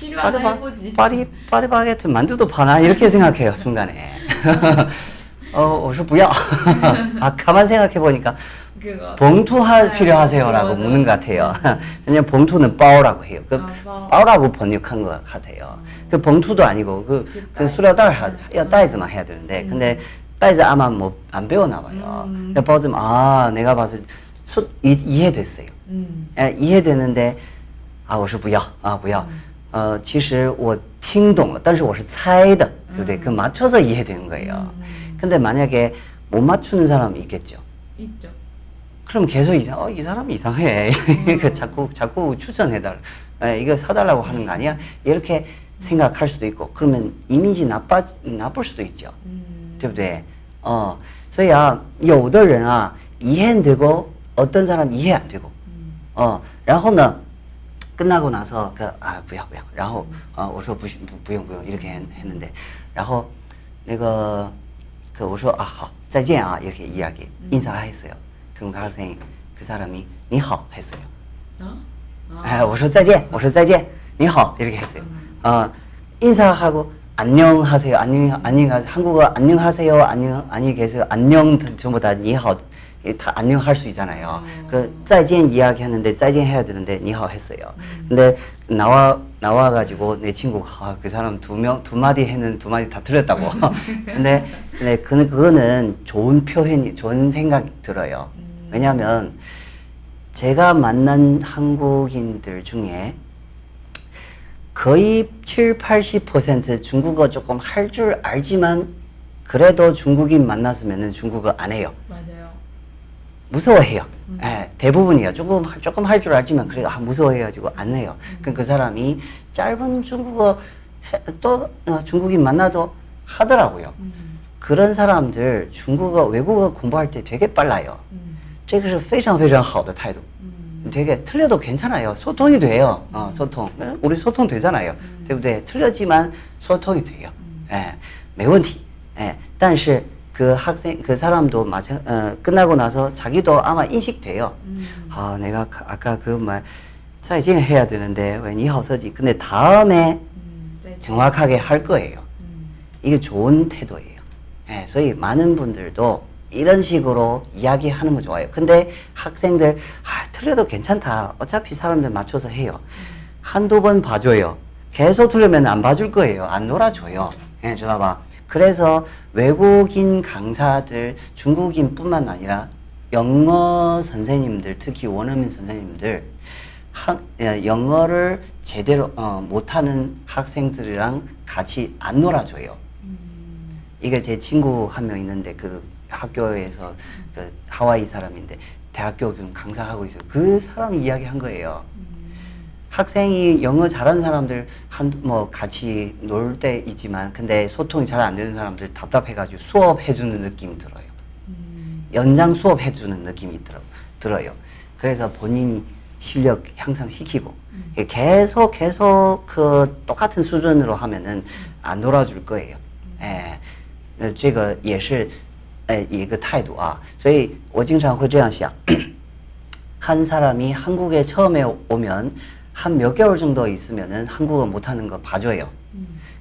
필요하다 파리바, 해보지. 파리, 파리바게트 만두도 파나? 이렇게 생각해요, 순간에. 어, 我说不要. 아, 가만 생각해보니까, 그거. 봉투 하, 네, 필요하세요라고 맞아, 묻는 것 맞아. 같아요. 그냥 봉투는 빠오라고 해요. 그, 아, 빠오. 빠오라고 번역한 것 같아요. 그 봉투도 아니고, 그, 그 수레달, 하- 야, 袋子만 해야 되는데, 근데, 袋子 아마 뭐, 안 배웠나 봐요. 음. 그래서 버즈면, 아, 내가 봤을 때, 수, 이, 이해됐어요. 음. 哎，이해되는데啊，我说不要啊，不要。呃，其实我听懂了，但是我是猜的，对不对？그 맞춰서 이해되는 거예요. 근데 만약에 못 맞추는 사람이 있겠죠. 있죠. 그럼 계속 이상, 어, 이 사람 이상해. 그 자꾸 자꾸 추천해달, 에, 이거 사달라고 하는 거 아니야? 이렇게 생각할 수도 있고, 그러면 이미지 나빠 나쁠 수도 있죠. 嗯 对不对？哦，所以啊，有的人啊， 이해되고 어떤 사람 이해 안 되고. 어, 然后呢, 끝나고 나서 그, 아, 不要不要. 然后, 어, 我说不不不用不用 이렇게 했, 했는데, 然后那个, 그, 我说 아, 好, 再见啊 이렇게 이야기 인사했어요. 그럼 그 학생이 그 사람이 你好 했어요. 어? 아, 我说再见, 我说再见, 你好 이렇게 했어요. 어, 인사하고 안녕하세요. 안녕 안녕 한국어 안녕하세요. 안녕 안녕히 계세요. 안녕 전부 다 니하오 다 안녕할 수 있잖아요. 음. 그 짜이젠 이야기하는데 짜이젠 해야 되는데 니하오 했어요. 음. 근데 나와 나와 가지고 내 친구가 아, 그 사람 두 명 두 마디 했는 두 마디 다 틀렸다고. 근데 근데 그 그거는 좋은 표현이 좋은 생각 들어요. 음. 왜냐면 제가 만난 한국인들 중에 거의 7, 80% 중국어 조금 할 줄 알지만 그래도 중국인 만났으면 중국어 안 해요. 맞아요. 무서워해요. 예, 대부분이요. 조금 조금 할 줄 알지만 그래 아 무서워해가지고 안 해요. 그럼 그 사람이 짧은 중국어 해- 또 어, 중국인 만나도 하더라고요. 그런 사람들 중국어 외국어 공부할 때 되게 빨라요. 嗯这个是非常非常好的态度。 음. 되게 틀려도 괜찮아요. 소통이 돼요. 어, 소통. 네? 우리 소통 되잖아요. 对不对? 틀렸지만 소통이 돼요. 예, 没问题. 예, 但是그 학생 그 사람도 마찬 어, 끝나고 나서 자기도 아마 인식돼요. 아, 내가 그- 아까 그 말 再见 해야 되는데 왜 니하오 서지? 근데 다음에 음, 네. 정확하게 할 거예요. 음, 이게 좋은 태도예요. 예,所以 많은 분들도 이런 식으로 이야기하는 거 좋아요. 근데 학생들 아, 틀려도 괜찮다. 어차피 사람들 맞춰서 해요. 한두 번 봐줘요. 계속 틀리면 안 봐줄 거예요. 안 놀아줘요. 예, 주다봐. 그래서 외국인 강사들, 중국인 뿐만 아니라 영어 선생님들, 특히 원어민 선생님들, 학- 예, 영어를 제대로 어, 못하는 학생들이랑 같이 안 놀아줘요. 이게 제 친구 한 명 있는데 그 학교에서 그 하와이 사람인데 대학교 좀 강사하고 있어요. 그 사람이 이야기한 거예요. 학생이 영어 잘하는 사람들 한 뭐 같이 놀 때 있지만 근데 소통이 잘 안 되는 사람들 답답해가지고 수업 해주는 느낌이 들어요. 연장 수업 해주는 느낌이 들어, 들어요. 그래서 본인이 실력 향상시키고 계속 계속 그 똑같은 수준으로 하면은 안 놀아줄 거예요. 예, 呃这个也是 呃一个态度啊。所以我经常会这样想。 한 사람이 한국에 처음에 오면 한 몇 개월 정도 있으면은 한국어 못하는 거 봐줘요.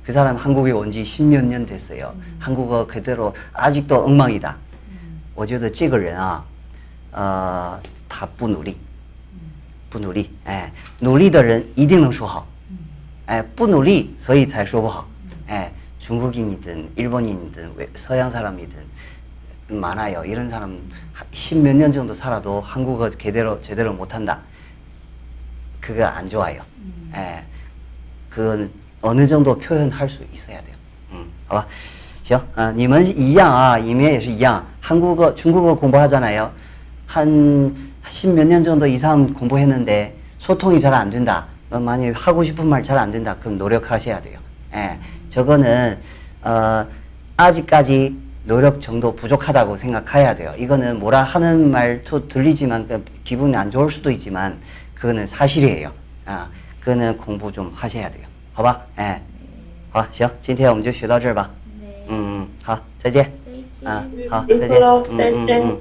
그 사람 한국에 온 지 십몇 년 됐어요. 한국어 그대로 아직도 엉망이다. 我觉得这个人啊，呃，他不努力，不努力，哎，努力的人一定能说好，哎，不努力所以才说不好，哎， 중국인이든 일본인이든 외- 서양 사람이든 많아요. 이런 사람 십몇 년 정도 살아도 한국어 제대로 제대로 못한다. 그거 안 좋아요. 예, 그건 어느 정도 표현할 수 있어야 돼요. 음, 好吧行啊，你们一样啊，你们也是一样。 한국어, 중국어 공부하잖아요. 한 십몇 년 정도 이상 공부했는데 소통이 잘 안 된다. 어, 만약 하고 싶은 말 잘 안 된다. 그럼 노력하셔야 돼요. 예, 저거는 어, 아직까지 노력 정도 부족하다고 생각해야 돼요. 이거는 뭐라 하는 말도 들리지만 그 기분이 안 좋을 수도 있지만 그거는 사실이에요. 아, 그거는 공부 좀 하셔야 돼요. 好吧？哎，好，行，今天我们就学到这儿吧。 네. 嗯，好，再见。 짜이지. 啊，好，再见。 인프로 嗯嗯 짤짤. 嗯。